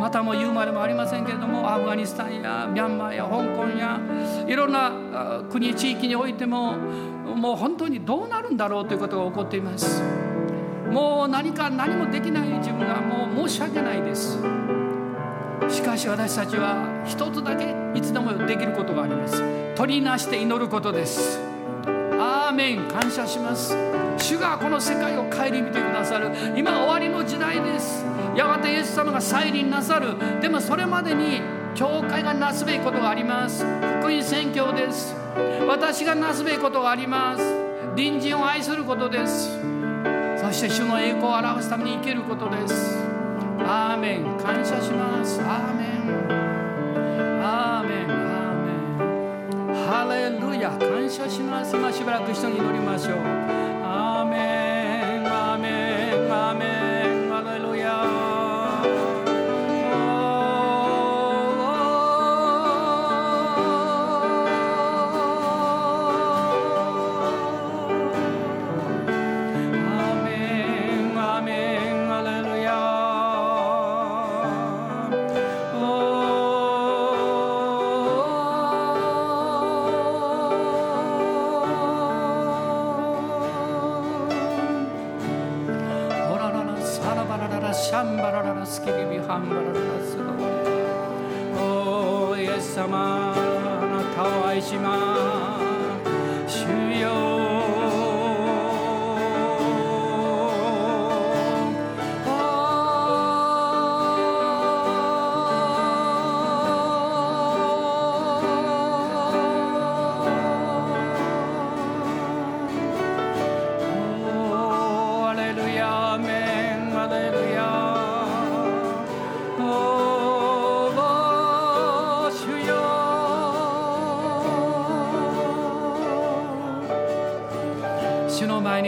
Speaker 1: またも言うまでもありませんけれどもアフガニスタンやミャンマーや香港やいろんな国地域においてももう本当にどうなるんだろうということが起こっています。もう何か何もできない自分がもう申し訳ないです。しかし私たちは一つだけいつでもできることがあります。取りなして祈ることです。アーメン。感謝します。主がこの世界を顧みてくださる。今終わりの時代です。やがてイエス様が再臨なさる。でもそれまでに教会がなすべきことがあります。福音宣教です。私がなすべきことがあります。隣人を愛することです。そして主の栄光を表すために生きることです。アーメン感謝します。アーメンアーメンアーメンハレルヤ感謝します。今しばらく一緒に祈りましょう。アーメン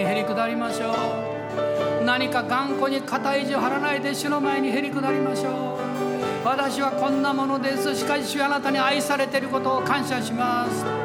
Speaker 1: にへりくだりましょう。何か頑固に肩意地を張らないで主の前にへりくだりましょう。私はこんなものです。しかし主あなたに愛されていることを感謝します。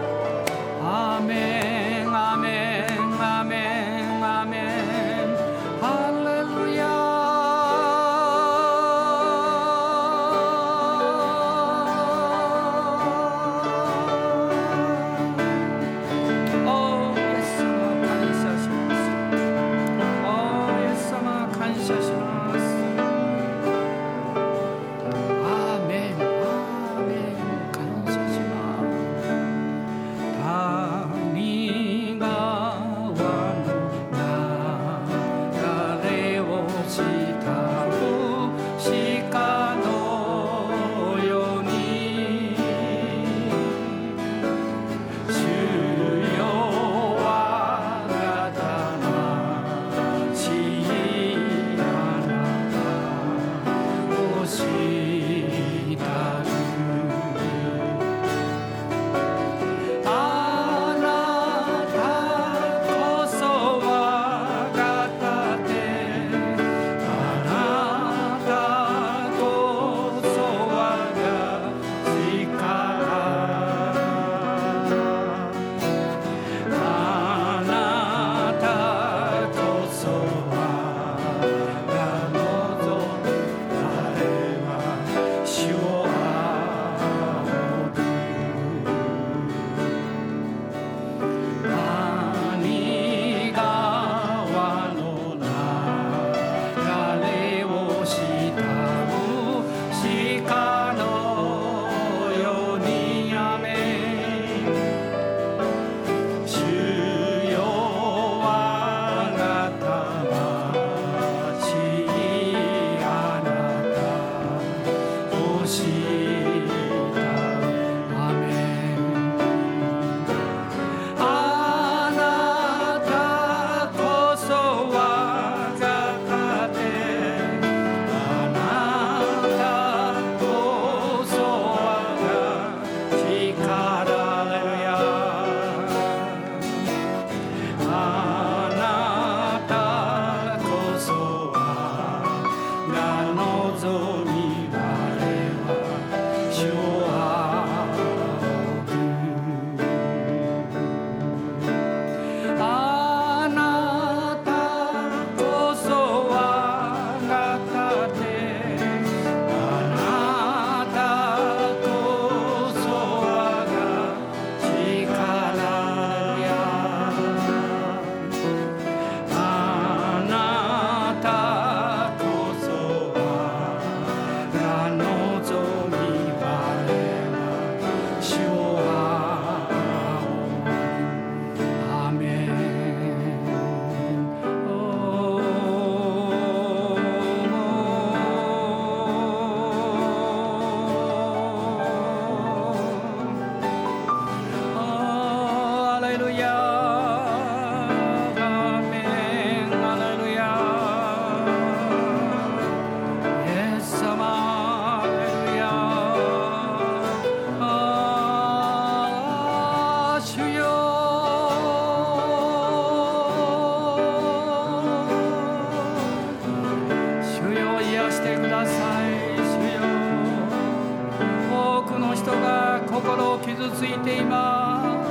Speaker 1: 傷ついて今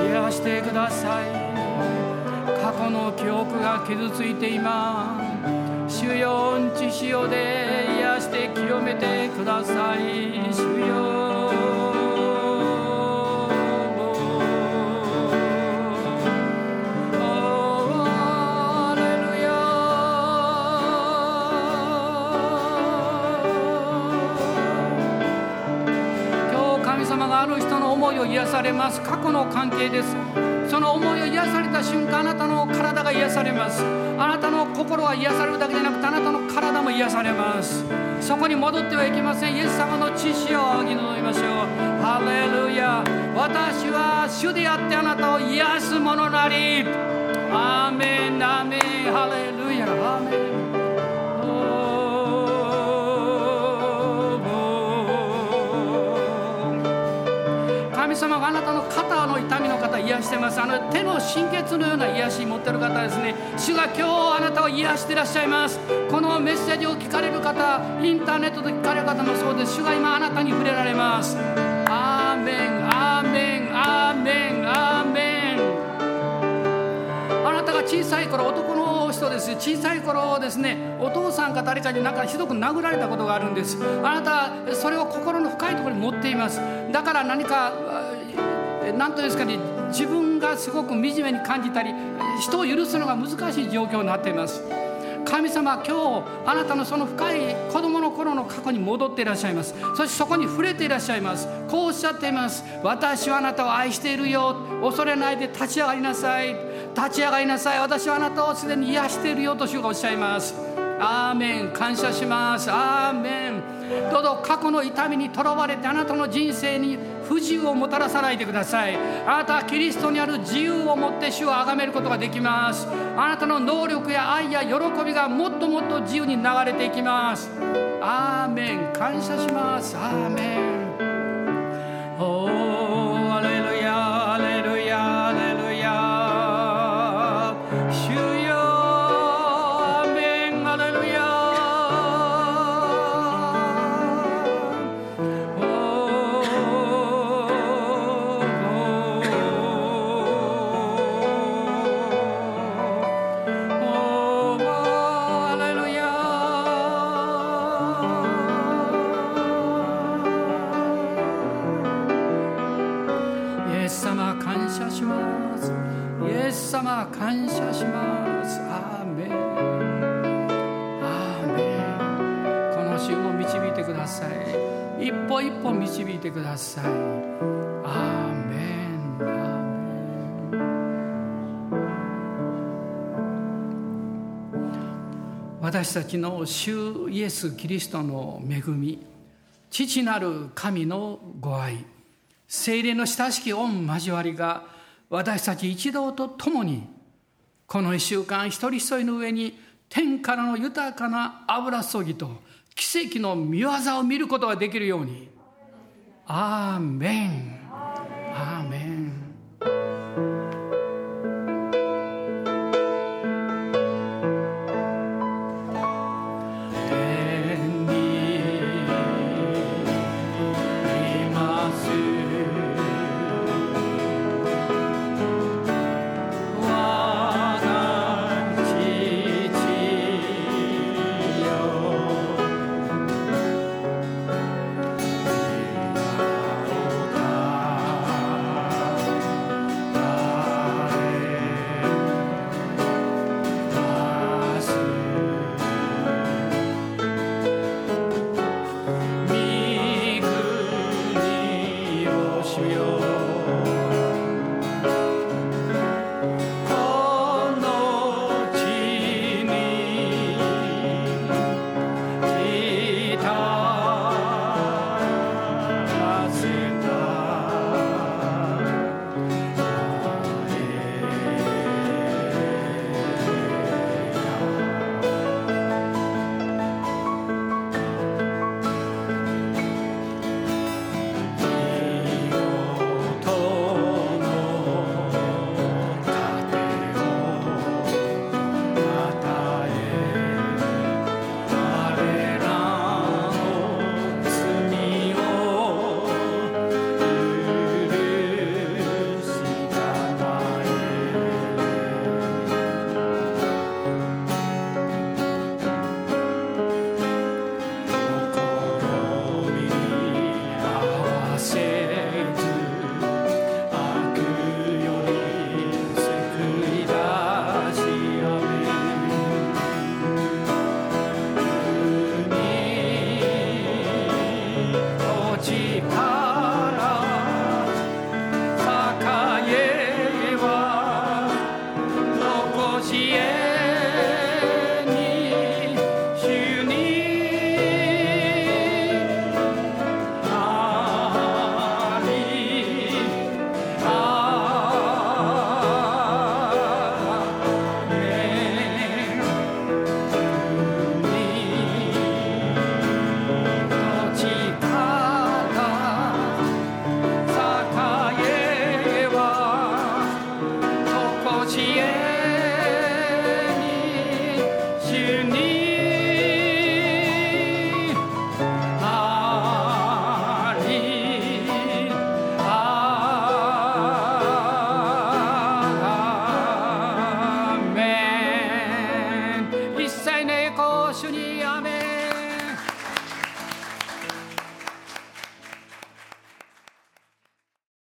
Speaker 1: 癒してください。過去の記憶が傷ついて今主ようんち塩で癒して清めてください。主よ。る人の思いを癒されます。過去の関係です。その思いを癒された瞬間あなたの体が癒されます。あなたの心は癒されるだけじゃなくてあなたの体も癒されます。そこに戻ってはいけません。イエス様の知識を仰ぎ望みましょう。ハレルヤ。私は主であってあなたを癒すものなり。アーメンアーメン。ハレルヤ。アーメン。様があなたの肩の痛みの方癒してます。あの手の神経痛のような癒し持ってる方ですね主が今日あなたを癒していらっしゃいます。このメッセージを聞かれる方インターネットで聞かれる方もそうです。主が今あなたに触れられます。アーメンアーメンアーメンアーメン。あなたが小さい頃男の人です。小さい頃ですねお父さんか誰かになんかひどく殴られたことがあるんです。あなたそれを心の深いところに持っています。だから何か何とですかね自分がすごく惨めに感じたり人を許すのが難しい状況になっています。神様今日あなたのその深い子供の頃の過去に戻っていらっしゃいます。そしてそこに触れていらっしゃいます。こうおっしゃっています。私はあなたを愛しているよ。恐れないで立ち上がりなさい。立ち上がりなさい。私はあなたをすでに癒しているよと主がおっしゃいます。アーメン。感謝します。アーメン。どうぞ過去の痛みにとらわれてあなたの人生に不自由をもたらさないでください。あなたはキリストにある自由をもって主を崇めることができます。あなたの能力や愛や喜びがもっともっと自由に流れていきます。アーメン。感謝します。アーメン。一歩一歩導いてください。アーメン。アーメン。私たちの主イエス・キリストの恵み父なる神のご愛精霊の親しき御交わりが私たち一同と共にこの一週間一人一人の上に天からの豊かな油注ぎと奇跡の見業を見ることができるようにア